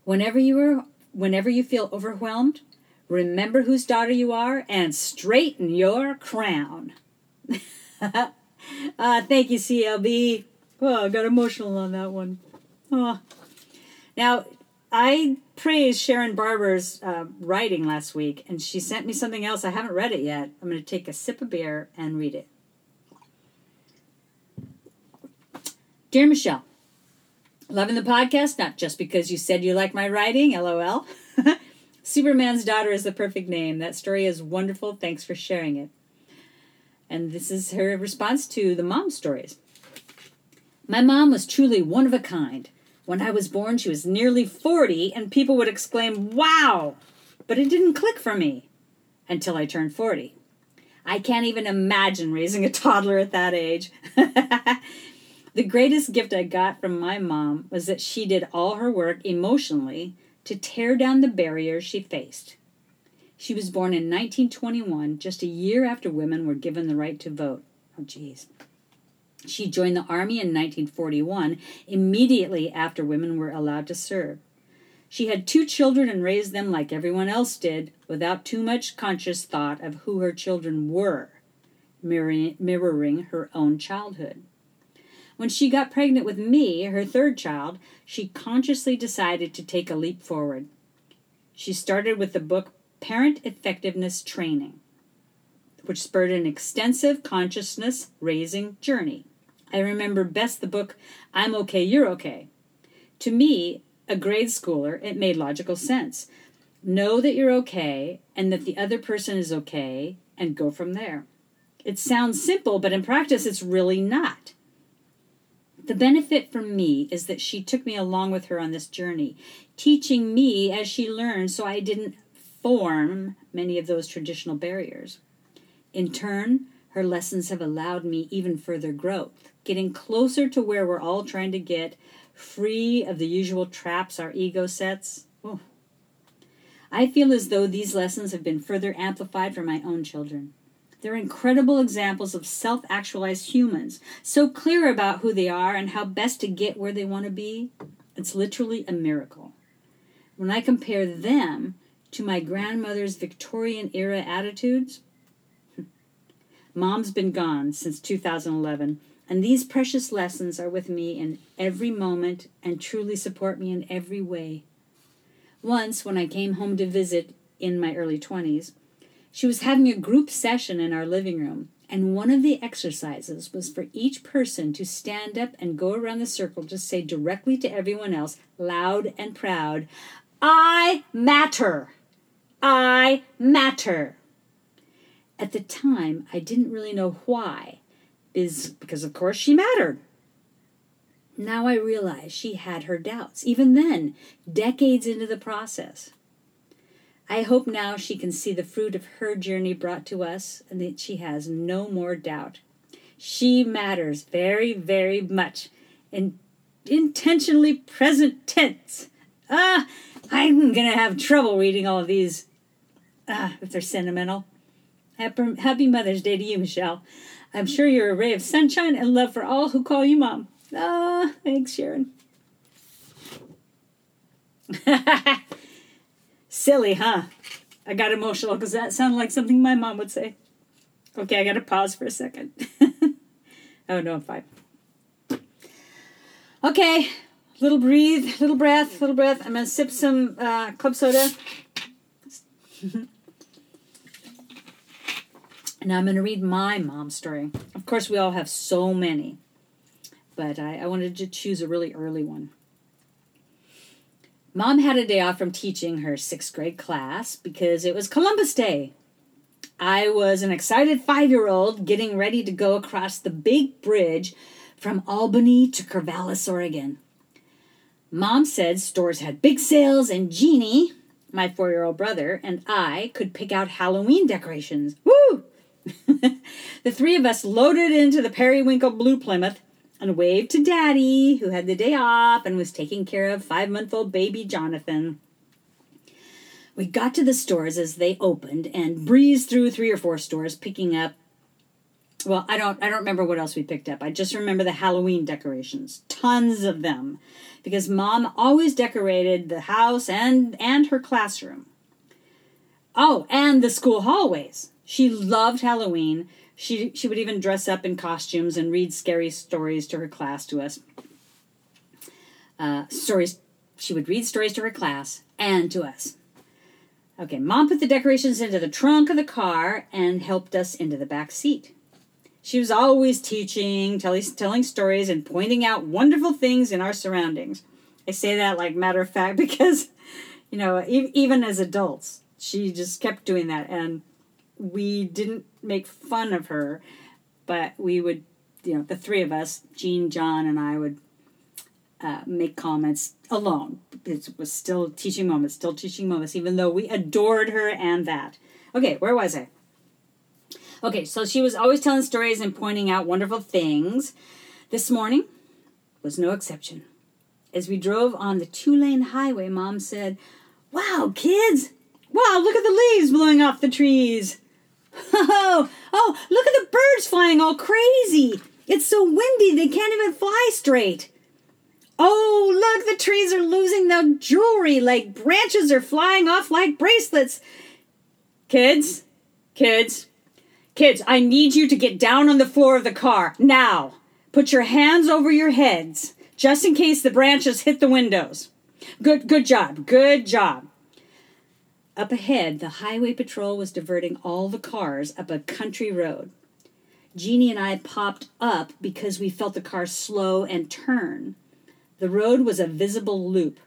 Whenever you are whenever you feel overwhelmed, remember whose daughter you are and straighten your crown. uh, [laughs] thank you, CLB. Oh, I got emotional on that one. Oh. Now, I praised Sharon Barber's uh, writing last week, and she sent me something else. I haven't read it yet. I'm going to take a sip of beer and read it. Dear Michelle, Loving the podcast, not just because you said you like my writing, lol. [laughs] Superman's Daughter is the perfect name. That story is wonderful. Thanks for sharing it. And this is her response to the mom stories. My mom was truly one of a kind. When I was born, she was nearly 40, and people would exclaim, Wow! But it didn't click for me until I turned 40. I can't even imagine raising a [laughs] toddler at that age. [laughs] The greatest gift I got from my mom was that she did all her work emotionally to tear down the barriers she faced. She was born in 1921, just a year after women were given the right to vote. Oh, geez. She joined the Army in 1941, immediately after women were allowed to serve. She had two children and raised them like everyone else did, without too much conscious thought of who her children were, mirroring her own childhood. When she got pregnant with me, her third child, she consciously decided to take a leap forward. She started with the book Parent Effectiveness Training, which spurred an extensive consciousness raising journey. I remember best the book I'm Okay, You're Okay. To me, a grade schooler, it made logical sense. Know that you're okay and that the other person is okay, and go from there. It sounds simple, but in practice, it's really not. The benefit for me is that she took me along with her on this journey, teaching me as she learned so I didn't form many of those traditional barriers. In turn, her lessons have allowed me even further growth, getting closer to where we're all trying to get, free of the usual traps our ego sets. Oh. I feel as though these lessons have been further amplified for my own children. They're incredible examples of self actualized humans, so clear about who they are and how best to get where they want to be. It's literally a miracle. When I compare them to my grandmother's Victorian era attitudes, [laughs] mom's been gone since 2011, and these precious lessons are with me in every moment and truly support me in every way. Once, when I came home to visit in my early 20s, she was having a group session in our living room, and one of the exercises was for each person to stand up and go around the circle to say directly to everyone else, loud and proud, I matter. I matter. At the time, I didn't really know why, is because of course she mattered. Now I realize she had her doubts, even then, decades into the process. I hope now she can see the fruit of her journey brought to us and that she has no more doubt. She matters very, very much. In intentionally present tense. Ah, I'm gonna have trouble reading all of these. Ah, if they're sentimental. Happy Mother's Day to you, Michelle. I'm sure you're a ray of sunshine and love for all who call you mom. Ah, thanks, Sharon. [laughs] Silly, huh? I got emotional because that sounded like something my mom would say. Okay, I got to pause for a second. [laughs] oh, no, I'm fine. Okay, little breathe, little breath, little breath. I'm to sip some uh, club soda. [laughs] now I'm going to read my mom's story. Of course, we all have so many, but I, I wanted to choose a really early one. Mom had a day off from teaching her sixth grade class because it was Columbus Day. I was an excited five year old getting ready to go across the big bridge from Albany to Corvallis, Oregon. Mom said stores had big sales, and Jeannie, my four year old brother, and I could pick out Halloween decorations. Woo! [laughs] the three of us loaded into the periwinkle blue Plymouth and waved to Daddy, who had the day off and was taking care of five month old baby Jonathan. We got to the stores as they opened and breezed through three or four stores, picking up. Well, I don't. I don't remember what else we picked up. I just remember the Halloween decorations, tons of them, because Mom always decorated the house and and her classroom. Oh, and the school hallways. She loved Halloween. She, she would even dress up in costumes and read scary stories to her class to us. Uh, stories, she would read stories to her class and to us. Okay, mom put the decorations into the trunk of the car and helped us into the back seat. She was always teaching, telling, telling stories, and pointing out wonderful things in our surroundings. I say that like matter of fact [laughs] because, you know, even as adults, she just kept doing that. And we didn't make fun of her, but we would, you know, the three of us, Jean, John, and I would uh, make comments alone. It was still teaching moments, still teaching moments, even though we adored her and that. Okay, where was I? Okay, so she was always telling stories and pointing out wonderful things. This morning was no exception. As we drove on the two lane highway, Mom said, Wow, kids! Wow, look at the leaves blowing off the trees! Oh, oh, look at the birds flying all crazy. It's so windy they can't even fly straight. Oh, look, the trees are losing their jewelry like branches are flying off like bracelets. Kids, kids, kids, I need you to get down on the floor of the car now. Put your hands over your heads just in case the branches hit the windows. Good good job. Good job. Up ahead, the highway patrol was diverting all the cars up a country road. Jeannie and I popped up because we felt the car slow and turn. The road was a visible loop,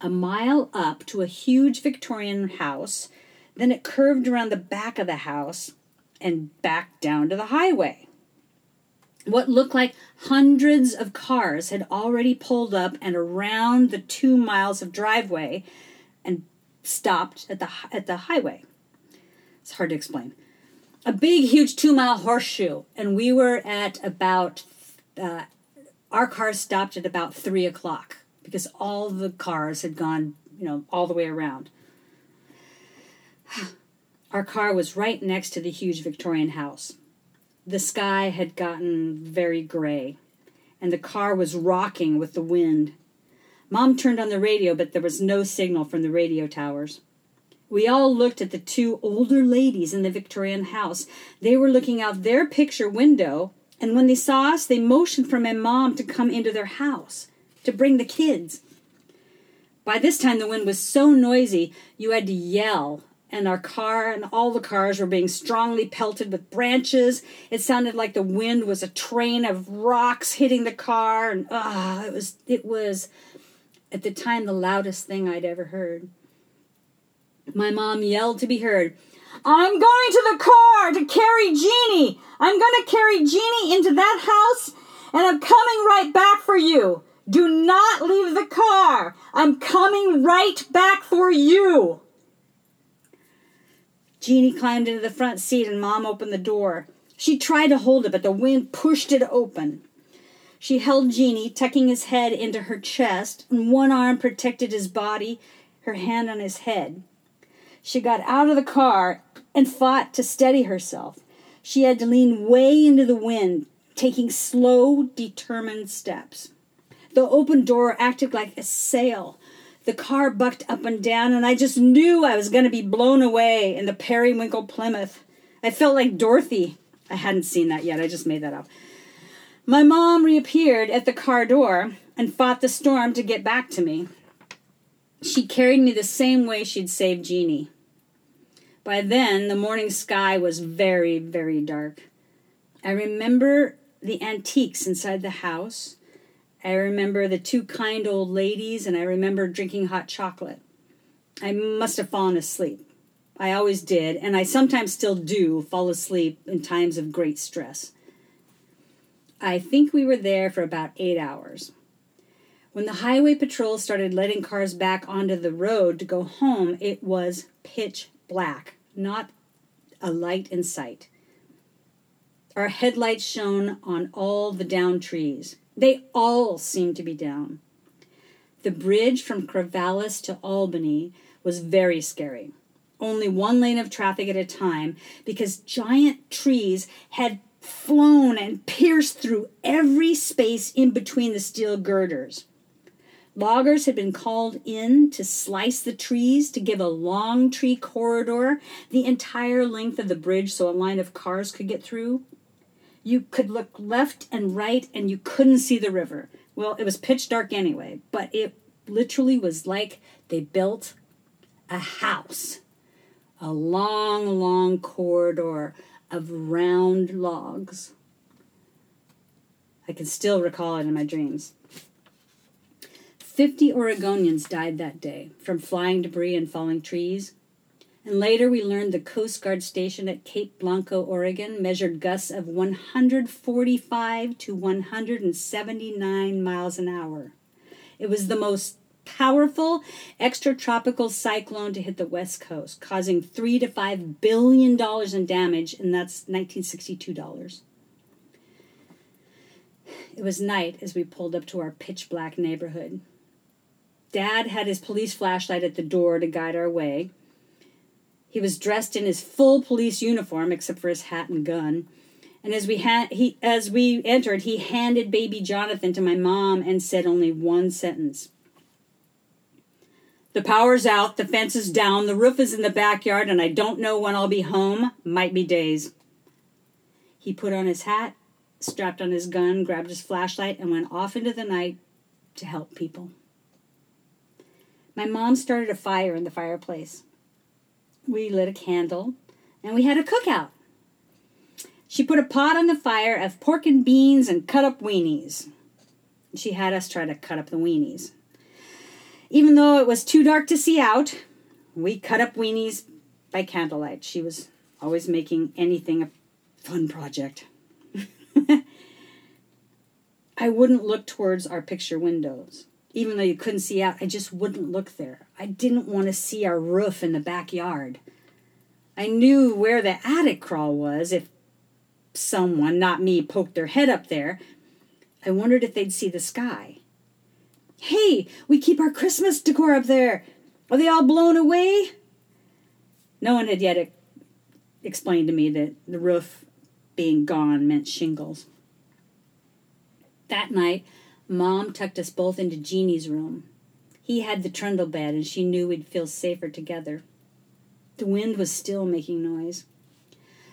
a mile up to a huge Victorian house, then it curved around the back of the house and back down to the highway. What looked like hundreds of cars had already pulled up and around the two miles of driveway stopped at the at the highway. It's hard to explain. A big, huge two mile horseshoe, and we were at about. Uh, our car stopped at about three o'clock because all the cars had gone, you know, all the way around. [sighs] Our car was right next to the huge Victorian house. The sky had gotten very gray, and the car was rocking with the wind. Mom turned on the radio, but there was no signal from the radio towers. We all looked at the two older ladies in the Victorian house. They were looking out their picture window, and when they saw us, they motioned for my mom to come into their house to bring the kids. By this time, the wind was so noisy you had to yell, and our car and all the cars were being strongly pelted with branches. It sounded like the wind was a train of rocks hitting the car, and ah, it was it was at the time the loudest thing I'd ever heard. My mom yelled to be heard. I'm going to the car to carry Jeannie. I'm going to carry Jeannie into that house, and I'm coming right back for you. Do not leave the car. I'm coming right back for you. Jeannie climbed into the front seat and Mom opened the door. She tried to hold it, but the wind pushed it open. She held Jeannie, tucking his head into her chest, and one arm protected his body, her hand on his head. She got out of the car and fought to steady herself. She had to lean way into the wind, taking slow, determined steps. The open door acted like a sail. The car bucked up and down, and I just knew I was going to be blown away in the periwinkle Plymouth. I felt like Dorothy. I hadn't seen that yet, I just made that up. My mom reappeared at the car door and fought the storm to get back to me. She carried me the same way she'd saved Jeannie. By then, the morning sky was very, very dark. I remember the antiques inside the house. I remember the two kind old ladies, and I remember drinking hot chocolate. I must have fallen asleep. I always did, and I sometimes still do fall asleep in times of great stress. I think we were there for about eight hours. When the highway patrol started letting cars back onto the road to go home, it was pitch black, not a light in sight. Our headlights shone on all the down trees. They all seemed to be down. The bridge from Corvallis to Albany was very scary. Only one lane of traffic at a time because giant trees had flown and pierced through every space in between the steel girders. Loggers had been called in to slice the trees to give a long tree corridor the entire length of the bridge so a line of cars could get through. You could look left and right and you couldn't see the river. Well, it was pitch dark anyway, but it literally was like they built a house. A long, long corridor of round logs. I can still recall it in my dreams. 50 Oregonians died that day from flying debris and falling trees. And later we learned the Coast Guard station at Cape Blanco, Oregon, measured gusts of 145 to 179 miles an hour. It was the most powerful extratropical cyclone to hit the west coast, causing three to five billion dollars in damage, and that's 1962 dollars. It was night as we pulled up to our pitch black neighborhood. Dad had his police flashlight at the door to guide our way. He was dressed in his full police uniform except for his hat and gun. And as we ha- he as we entered, he handed baby Jonathan to my mom and said only one sentence. The power's out, the fence is down, the roof is in the backyard, and I don't know when I'll be home. Might be days. He put on his hat, strapped on his gun, grabbed his flashlight, and went off into the night to help people. My mom started a fire in the fireplace. We lit a candle, and we had a cookout. She put a pot on the fire of pork and beans and cut up weenies. She had us try to cut up the weenies. Even though it was too dark to see out, we cut up weenies by candlelight. She was always making anything a fun project. [laughs] I wouldn't look towards our picture windows. Even though you couldn't see out, I just wouldn't look there. I didn't want to see our roof in the backyard. I knew where the attic crawl was if someone, not me, poked their head up there. I wondered if they'd see the sky. Hey, we keep our Christmas decor up there. Are they all blown away? No one had yet explained to me that the roof being gone meant shingles. That night, Mom tucked us both into Jeannie's room. He had the trundle bed, and she knew we'd feel safer together. The wind was still making noise.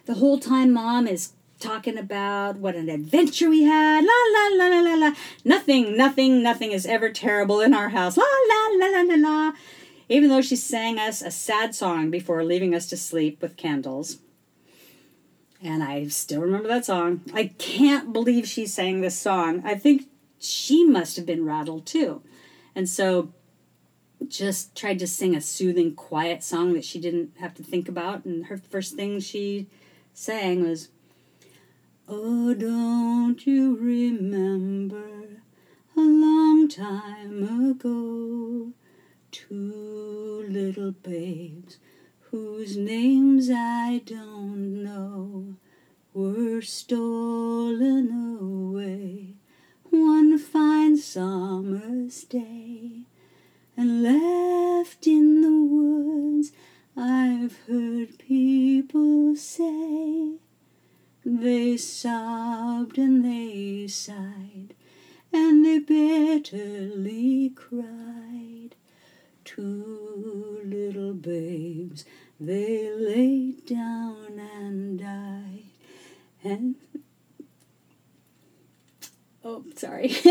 The whole time, Mom is talking about what an adventure we had. La la la la la la. Nothing, nothing, nothing is ever terrible in our house. La la la la la la. Even though she sang us a sad song before leaving us to sleep with candles. And I still remember that song. I can't believe she sang this song. I think she must have been rattled too. And so just tried to sing a soothing, quiet song that she didn't have to think about. And her first thing she sang was, Oh, don't you remember a long time ago? Two little babes whose names I don't know were stolen away one fine summer's day and left in the woods. I've heard people say they sobbed and they sighed and they bitterly cried. Two little babes, they laid down and died. And oh, sorry. [laughs]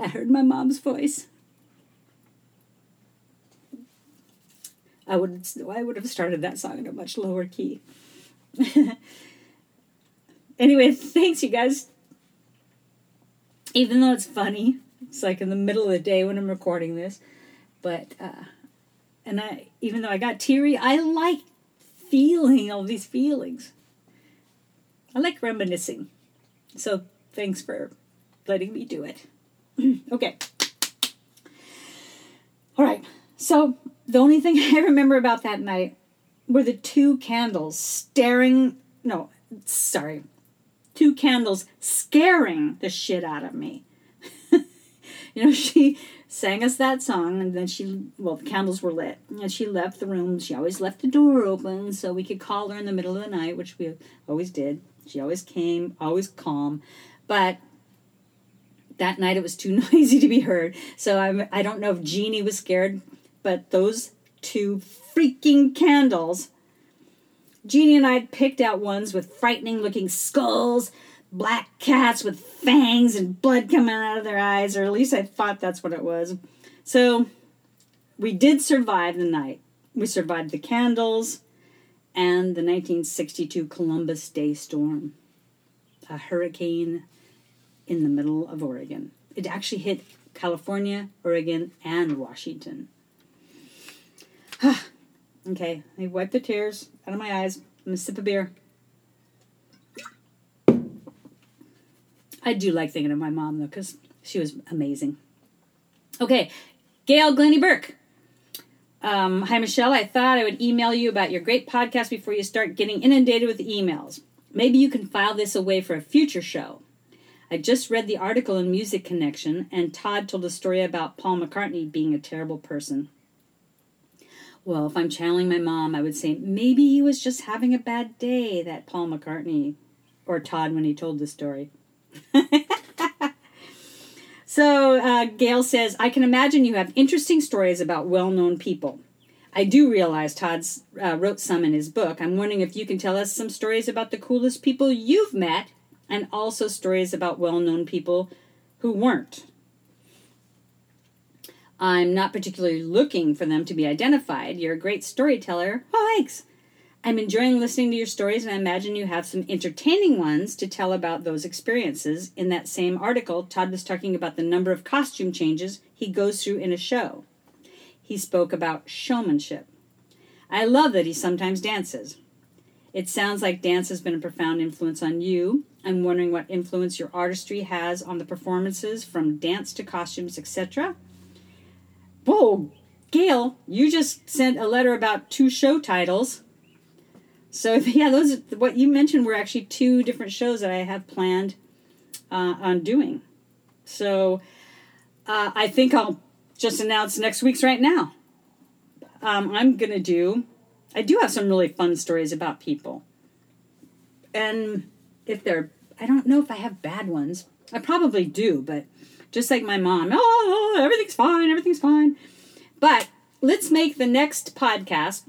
I heard my mom's voice. I would I would have started that song in a much lower key. [laughs] anyway, thanks you guys. Even though it's funny, it's like in the middle of the day when I'm recording this, but uh, and I even though I got teary, I like feeling all these feelings. I like reminiscing. So thanks for letting me do it. [clears throat] okay. All right. So the only thing [laughs] I remember about that night were the two candles staring. No, sorry. Two candles scaring the shit out of me. [laughs] you know, she sang us that song and then she well the candles were lit and she left the room she always left the door open so we could call her in the middle of the night which we always did she always came always calm but that night it was too [laughs] noisy to be heard so I'm, i don't know if jeannie was scared but those two freaking candles jeannie and i picked out ones with frightening looking skulls black cats with fangs and blood coming out of their eyes, or at least I thought that's what it was. So we did survive the night. We survived the candles and the 1962 Columbus Day storm, a hurricane in the middle of Oregon. It actually hit California, Oregon, and Washington. [sighs] okay, I wiped the tears out of my eyes. I'm gonna sip a beer. I do like thinking of my mom though, because she was amazing. Okay, Gail Glennie Burke. Um, hi, Michelle. I thought I would email you about your great podcast before you start getting inundated with emails. Maybe you can file this away for a future show. I just read the article in Music Connection, and Todd told a story about Paul McCartney being a terrible person. Well, if I'm channeling my mom, I would say maybe he was just having a bad day, that Paul McCartney, or Todd when he told the story. [laughs] so uh, Gail says, I can imagine you have interesting stories about well known people. I do realize Todd uh, wrote some in his book. I'm wondering if you can tell us some stories about the coolest people you've met and also stories about well known people who weren't. I'm not particularly looking for them to be identified. You're a great storyteller. Oh, thanks. I'm enjoying listening to your stories, and I imagine you have some entertaining ones to tell about those experiences. In that same article, Todd was talking about the number of costume changes he goes through in a show. He spoke about showmanship. I love that he sometimes dances. It sounds like dance has been a profound influence on you. I'm wondering what influence your artistry has on the performances, from dance to costumes, etc. Whoa, Gail, you just sent a letter about two show titles. So [laughs] yeah, those what you mentioned were actually two different shows that I have planned uh, on doing. So uh, I think I'll just announce next week's right now. um, I'm to do, I do have some really fun stories about people. And if they're, I don't know if I have bad ones. I probably do, but just like my mom, oh, everything's fine, everything's fine. But let's make the next podcast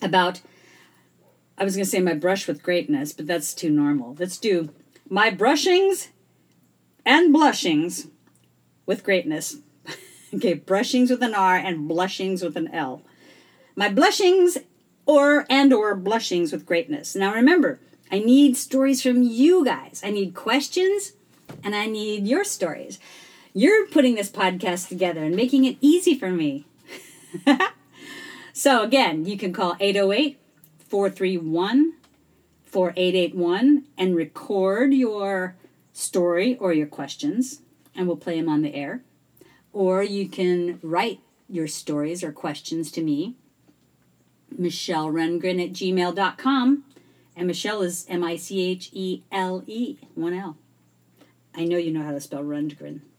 about, I was going to say my brush with greatness, but that's too normal. Let's do my brushings and blushings with greatness. [laughs] okay, brushings with an R and blushings with an L. My blushings or and or blushings with greatness. Now remember, I need stories from you guys. I need questions and I need your stories. You're putting this podcast together and making it easy for me. [laughs] so again, you can call 808 431 4881 and record your story or your questions and we'll play them on the air. Or you can write your stories or questions to me, Michelle Rundgren at gmail.com. And Michelle is M I C H E L E, one L. I know you know how to spell Rundgren. [gasps]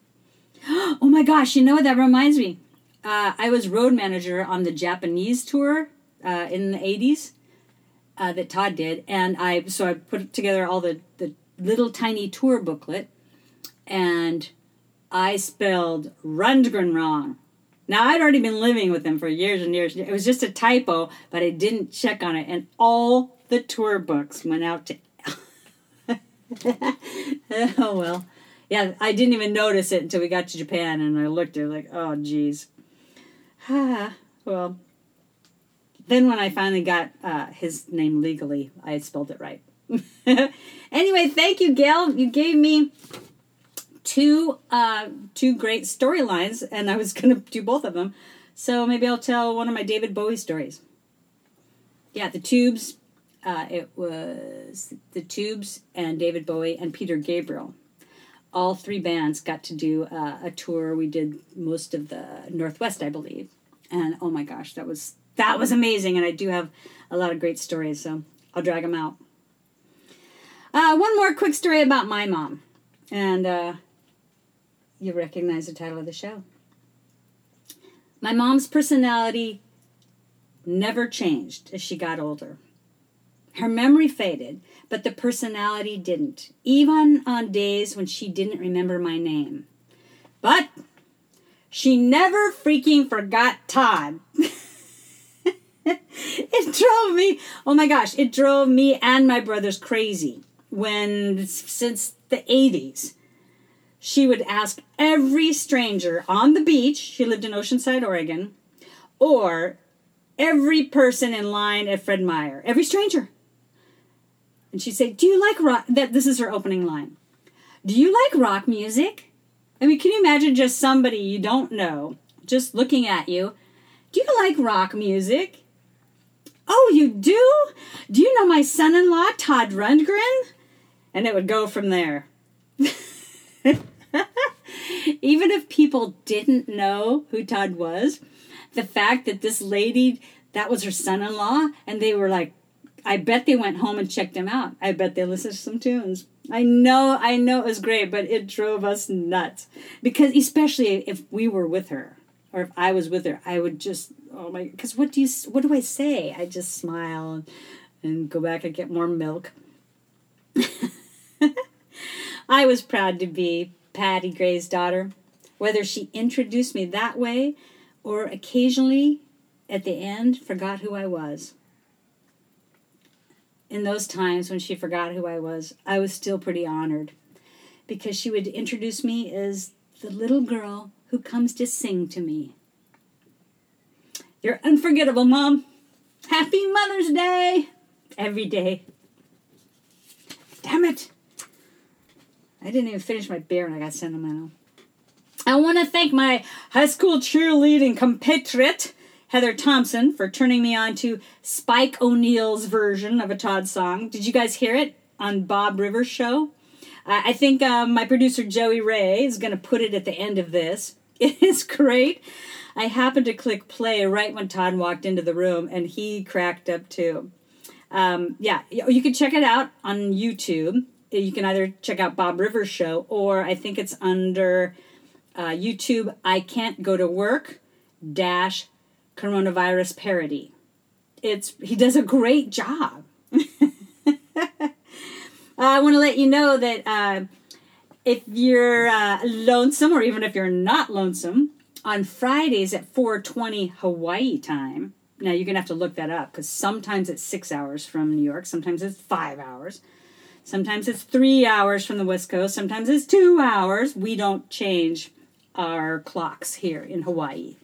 Oh my gosh, you know what? That reminds me. Uh, I was road manager on the Japanese tour uh, in the 80s uh, that Todd did. And I so I put together all the, the little tiny tour booklet and I spelled Rundgren wrong. Now I'd already been living with him for years and years. It was just a typo, but I didn't check on it, and all the tour books went out to. [laughs] oh well, yeah. I didn't even notice it until we got to Japan, and I looked at it like, oh geez. [sighs] Well. Then when I finally got uh, his name legally, I had spelled it right. [laughs] anyway, thank you, Gail. You gave me two uh, two great storylines, and I was [laughs] to do both of them. So maybe I'll tell one of my David Bowie stories. Yeah, the Tubes. Uh, it was the Tubes and David Bowie and Peter Gabriel. All three bands got to do uh, a tour. We did most of the Northwest, I believe, and oh my gosh, that was that was amazing. And I do have a lot of great stories, so I'll drag them out. Uh, one more quick story about my mom, and uh, you recognize the title of the show. My mom's personality never changed as she got older. Her memory faded, but the personality didn't, even on days when she didn't remember my name. But she never freaking forgot Todd. [laughs] it drove me, oh my gosh, it drove me and my brothers crazy when, since the 80s, she would ask every stranger on the beach, she lived in Oceanside, Oregon, or every person in line at Fred Meyer, every stranger. And she'd say, Do you like rock? That, this is her opening line. Do you like rock music? I mean, can you imagine just somebody you don't know just looking at you? Do you like rock music? Oh, you do? Do you know my son in law, Todd Rundgren? And it would go from there. [laughs] Even if people didn't know who Todd was, the fact that this lady, that was her son in law, and they were like, I bet they went home and checked him out. I bet they listened to some tunes. I know, I know it was great, but it drove us nuts. Because, especially if we were with her, or if I was with her, I would just, oh my, because what do you, what do I say? I just smile and, and go back and get more milk. [laughs] I was proud to be Patty Gray's daughter. Whether she introduced me that way or occasionally at the end forgot who I was. In those times when she forgot who I was, I was still pretty honored because she would introduce me as the little girl who comes to sing to me. You're unforgettable, Mom. Happy Mother's Day! Every day. Damn it! I didn't even finish my beer and I got sentimental. I want to thank my high school cheerleading compatriot, Heather Thompson, for turning me on to Spike O'Neill's version of a Todd song. Did you guys hear it on Bob Rivers' show? Uh, I think uh, my producer Joey Ray is going to put it at the end of this. [laughs] It is great. I happened to click play right when Todd walked into the room, and he cracked up too. Um, yeah, you can check it out on YouTube you can either check out Bob Rivers' show or I think it's under uh, YouTube. I can't go to work dash coronavirus parody. It's he does a great job. [laughs] I want to let you know that uh, if you're uh, lonesome, or even if you're not lonesome, on Fridays at 4:20 Hawaii time. Now you're gonna have to look that up because sometimes it's six hours from New York, sometimes it's five hours, sometimes it's three hours from the West Coast, sometimes it's two hours. We don't change our clocks here in Hawaii,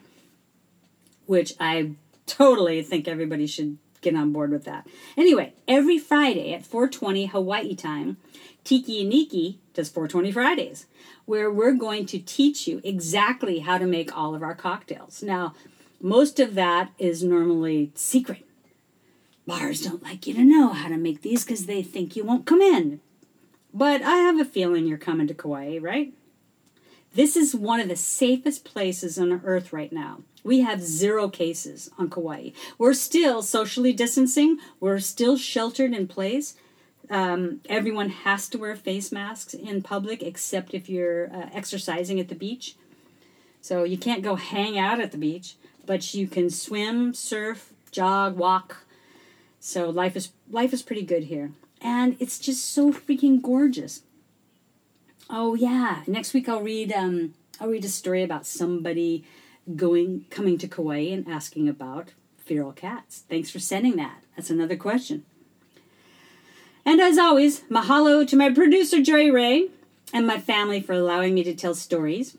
which I totally think everybody should get on board with that. Anyway, every Friday at 4:20 Hawaii time, Tiki Iniki does 420 Fridays, where we're going to teach you exactly how to make all of our cocktails. Now, most of that is normally secret. Bars don't like you to know how to make these because they think you won't come in. But I have a feeling you're coming to Kauai, right? This is one of the safest places on earth right now. We have zero cases on Kauai. We're still socially distancing, we're still sheltered in place, um, everyone has to wear face masks in public except if you're uh, exercising at the beach. So you can't go hang out at the beach, but you can swim, surf, jog, walk. So life is life is pretty good here, and it's just so freaking gorgeous. Oh yeah, next week I'll read um, I'll read a story about somebody going coming to Kauai and asking about feral cats. Thanks for sending that. That's another question. And as always, mahalo to my producer, Joey Ray, and my family for allowing me to tell stories.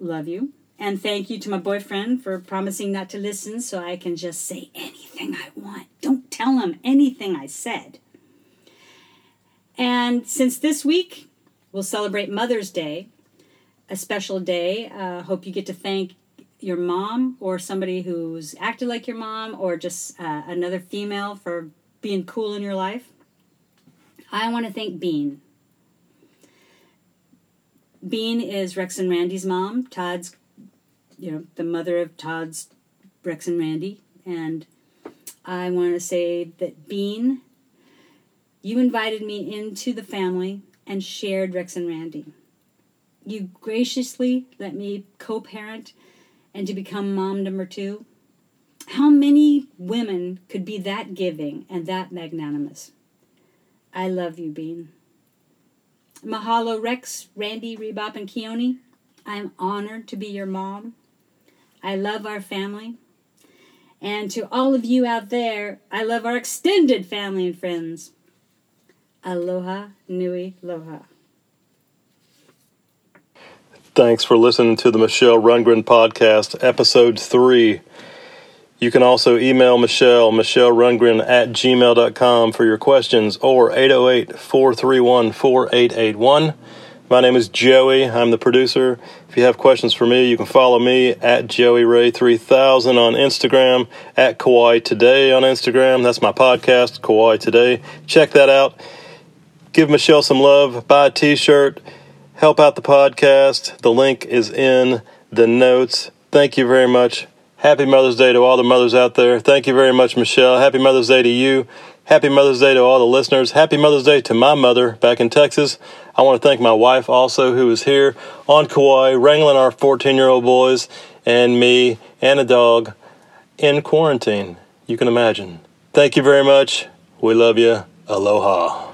Love you. And thank you to my boyfriend for promising not to listen so I can just say anything I want. Don't tell him anything I said. And since this week, we'll celebrate Mother's Day, a special day. Uh, hope you get to thank your mom or somebody who's acted like your mom or just uh, another female for being cool in your life. I want to thank Bean. Bean is Rex and Randy's mom. Todd's, you know, the mother of Todd's Rex and Randy. And I want to say that Bean, you invited me into the family and shared Rex and Randy. You graciously let me co parent and to become mom number two. How many women could be that giving and that magnanimous? I love you, Bean. Mahalo, Rex, Randy, Rebop, and Keone. I am honored to be your mom. I love our family. And to all of you out there, I love our extended family and friends. Aloha, Nui, Aloha. Thanks for listening to the Michelle Rundgren Podcast, Episode 3. You can also email Michelle, Michelle Rundgren at gmail.com for your questions or 808 431 4881. My name is Joey. I'm the producer. If you have questions for me, you can follow me at JoeyRay3000 on Instagram, at Kauai Today on Instagram. That's my podcast, Kauai Today. Check that out. Give Michelle some love. Buy a t shirt. Help out the podcast. The link is in the notes. Thank you very much. Happy Mother's Day to all the mothers out there. Thank you very much, Michelle. Happy Mother's Day to you. Happy Mother's Day to all the listeners. Happy Mother's Day to my mother back in Texas. I want to thank my wife also, who is here on Kauai, wrangling our 14 year old boys and me and a dog in quarantine. You can imagine. Thank you very much. We love you. Aloha.